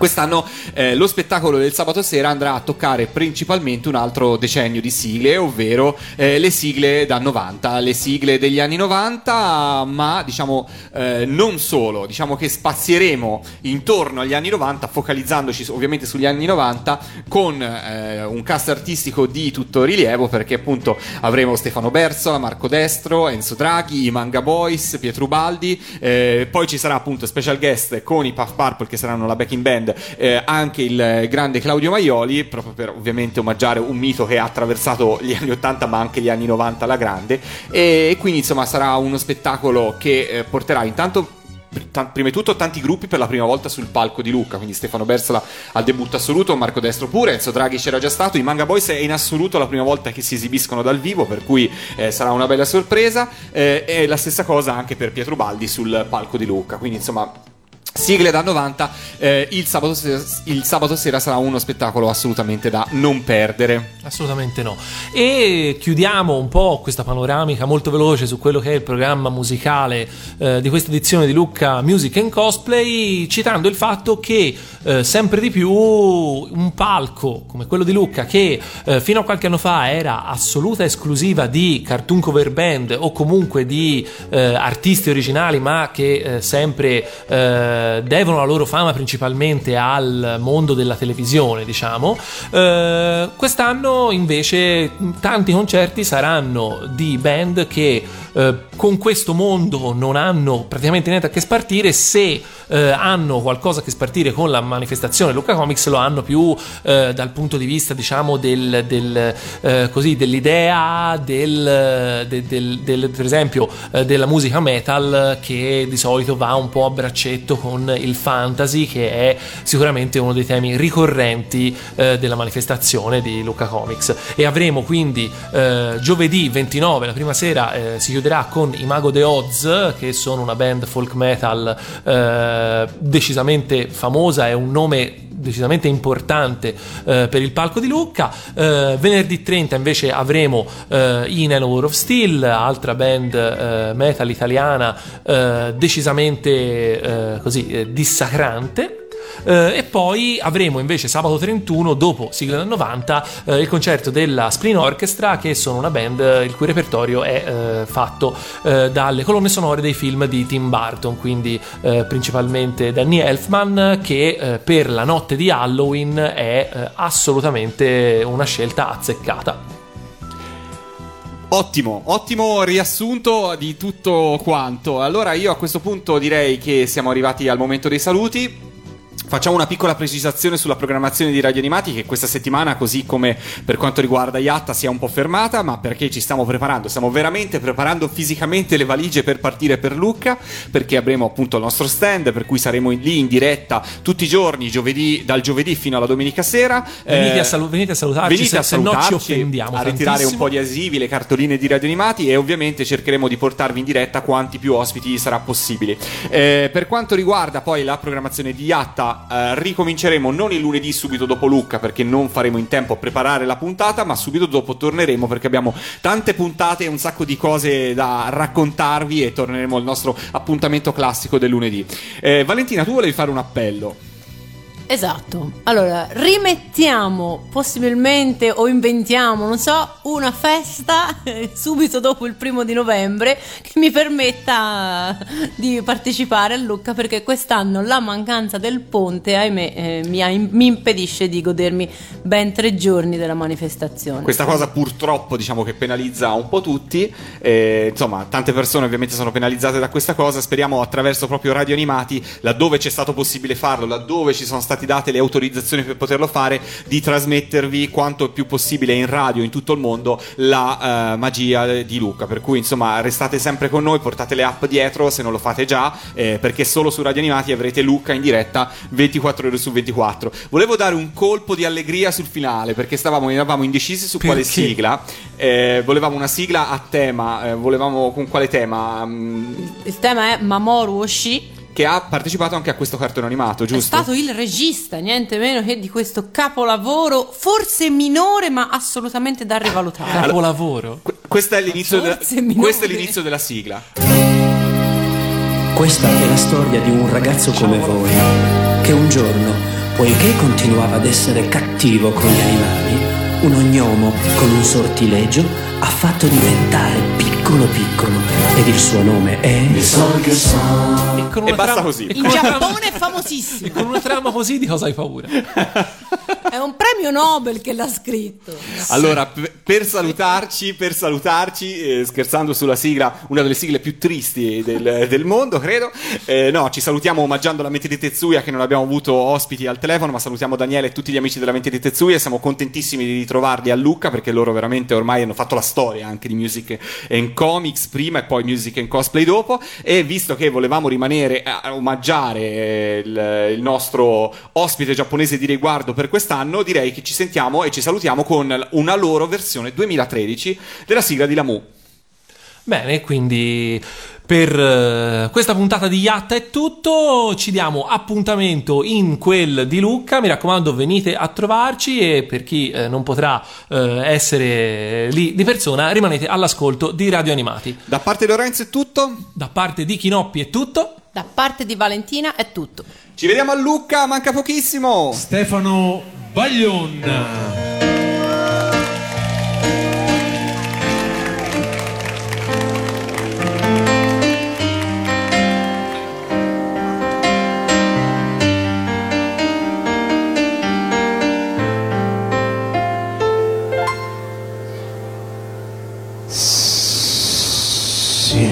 Quest'anno eh, lo spettacolo del sabato sera andrà a toccare principalmente un altro decennio di sigle, ovvero eh, le sigle da 90, le sigle degli anni 90, ma diciamo eh, non solo, diciamo che spazieremo intorno agli anni 90, focalizzandoci ovviamente sugli anni 90 con eh, un cast artistico di tutto rilievo perché appunto avremo Stefano Bersola, Marco Destro, Enzo Draghi, i Manga Boys, Pietro Baldi, eh, poi ci sarà appunto special guest con i Puff Purple che saranno la backing band eh, anche il grande Claudio Maioli, proprio per ovviamente omaggiare un mito che ha attraversato gli anni 80 ma anche gli anni 90 alla grande. E, quindi insomma sarà uno spettacolo che eh, porterà intanto prima di tutto tanti gruppi per la prima volta sul palco di Lucca, quindi Stefano Bersola al debutto assoluto, Marco Destro pure, Enzo Draghi c'era già stato, i Manga Boys è in assoluto la prima volta che si esibiscono dal vivo, per cui eh, sarà una bella sorpresa, eh, e la stessa cosa anche per Pietro Baldi sul palco di Lucca, quindi insomma Sigle da 90, eh, il, sabato sera, il, sabato sera, sarà uno spettacolo assolutamente da non perdere. Assolutamente no. E chiudiamo un po' questa panoramica molto veloce su quello che è il programma musicale eh, di questa edizione di Lucca Music and Cosplay, citando il fatto che eh, sempre di più un palco come quello di Lucca, che eh, fino a qualche anno fa era assoluta esclusiva di cartoon cover band o comunque di eh, artisti originali, ma che eh, devono la loro fama principalmente al mondo della televisione, diciamo. Eh, quest'anno invece tanti concerti saranno di band che eh, con questo mondo non hanno praticamente niente a che spartire, se eh, hanno qualcosa a che spartire con la manifestazione Luca Comics lo hanno più eh, dal punto di vista diciamo del, del, così, dell'idea del, del, per esempio della musica metal che di solito va un po' a braccetto con il fantasy che è sicuramente uno dei temi ricorrenti eh, della manifestazione di Luca Comics. E avremo quindi giovedì 29 la prima sera si chiuderà con i Mago de Oz, che sono una band folk metal eh, decisamente famosa, è un nome decisamente importante eh, per il palco di Lucca. Eh, venerdì 30 invece avremo eh, In War of Steel, altra band eh, metal italiana eh, decisamente eh, così dissacrante. Eh, e poi avremo invece sabato 31, dopo sigla del 90, eh, il concerto della Spleen Orchestra, che sono una band eh, il cui repertorio è eh, fatto eh, dalle colonne sonore dei film di Tim Burton, quindi principalmente Danny Elfman, che per la notte di Halloween è assolutamente una scelta azzeccata. Ottimo, ottimo riassunto di tutto quanto. Allora io a questo punto direi che siamo arrivati al momento dei saluti. Facciamo una piccola precisazione sulla programmazione di Radio Animati che questa settimana, così come per quanto riguarda Yatta, si è un po' fermata, ma perché ci stiamo preparando? Stiamo veramente preparando fisicamente le valigie per partire per Lucca, perché avremo appunto il nostro stand, per cui saremo lì in diretta tutti i giorni, giovedì, dal giovedì fino alla domenica sera. Venite, a, salu- venite a salutarci, venite se, a salutarci, se no ci offendiamo. A ritirare un po' di adesivi, le cartoline di Radio Animati e ovviamente cercheremo di portarvi in diretta quanti più ospiti sarà possibile. Eh, per quanto riguarda poi la programmazione di Eh, ricominceremo non il lunedì subito dopo Lucca perché non faremo in tempo a preparare la puntata, ma subito dopo torneremo perché abbiamo tante puntate e un sacco di cose da raccontarvi e torneremo al nostro appuntamento classico del lunedì. Eh, Valentina, tu volevi fare un appello? Esatto. Allora, rimettiamo possibilmente o inventiamo, non so, una festa subito dopo il primo di novembre che mi permetta di partecipare a Lucca perché quest'anno la mancanza del ponte, ahimè, eh, mi, ha- mi impedisce di godermi ben tre giorni della manifestazione. Questa cosa purtroppo diciamo che penalizza un po' tutti, eh, insomma tante persone ovviamente sono penalizzate da questa cosa, speriamo attraverso proprio radio animati, laddove c'è stato possibile farlo, laddove ci sono state date le autorizzazioni per poterlo fare, di trasmettervi quanto più possibile in radio in tutto il mondo la eh, magia di Luca, per cui insomma restate sempre con noi, portate le app dietro se non lo fate già, eh, perché solo su radio animati avrete Luca in diretta 24 ore su 24. Volevo dare un colpo di allegria sul finale, perché stavamo, eravamo indecisi su quale Perché? sigla, eh, volevamo una sigla a tema, eh, volevamo con quale tema? Mm, Il tema è Mamoru Oshii. Che ha partecipato anche a questo cartone animato, È giusto? stato il regista, niente meno che di questo capolavoro, forse minore ma assolutamente da rivalutare. Capolavoro. Questo è l'inizio, de- Forse minore. questo è l'inizio della sigla. Questa è la storia di un ragazzo come voi, che un giorno, poiché continuava ad essere cattivo con gli animali, un ognomo con un sortilegio ha fatto diventare piccolo piccolo ed il suo nome è... E, con E una basta trama- così. e In con una trama- Giappone è famosissimo. e con una trama così di cosa hai paura? È un premio Nobel che l'ha scritto. Allora, p- per salutarci, per salutarci, eh, scherzando sulla sigla, una delle sigle più tristi del, del mondo, credo. eh, no, ci salutiamo omaggiando la mente di Tetsuya, che non abbiamo avuto ospiti al telefono, ma salutiamo Daniele e tutti gli amici della mente di Tetsuya. Siamo contentissimi di ritrovarli a Lucca, perché loro veramente ormai hanno fatto la storia anche di Music and Comics prima e poi Music and Cosplay dopo. E visto che volevamo rimanere a omaggiare eh, il, il nostro ospite giapponese di riguardo per quest'anno, direi che ci sentiamo e ci salutiamo con una loro versione 2013 della sigla di Lamu. Bene, quindi per eh, questa puntata di Yatta è tutto. Ci diamo appuntamento in quel di Lucca. Mi raccomando, venite a trovarci. E per chi eh, non potrà eh, essere lì di persona, rimanete all'ascolto di Radio Animati. Da parte di Lorenzo è tutto. Da parte di Chinoppi è tutto. Da parte di Valentina è tutto. Ci vediamo a Lucca, manca pochissimo. Stefano Baglion.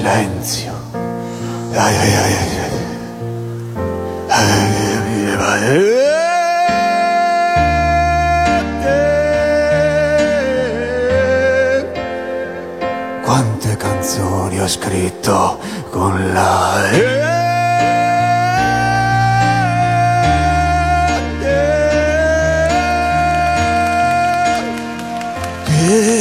Silenzio. Quante canzoni ho scritto con la Ci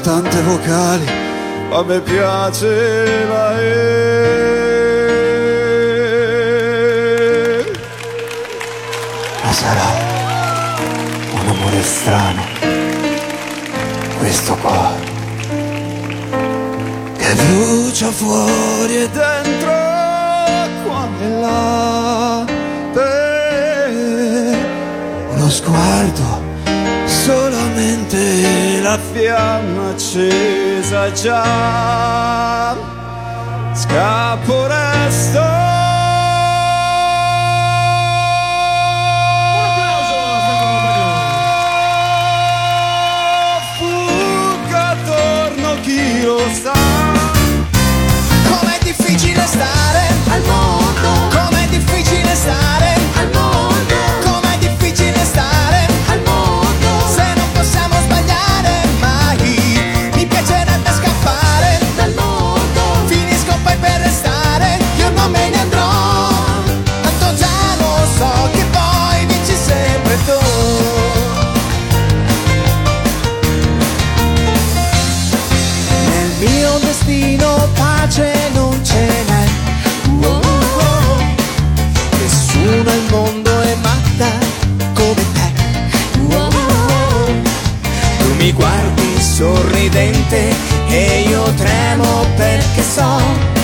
tante vocali, a me piace la E. Ma sarà un amore strano, questo qua, che brucia fuori e dentro, qua e là. Eh, Uno sguardo solamente la fiamma accesa già. Scappo resto. Fugga attorno chi lo sa. Com'è difficile stare al mondo? Com'è difficile stare al mondo accidente e io tremo perché so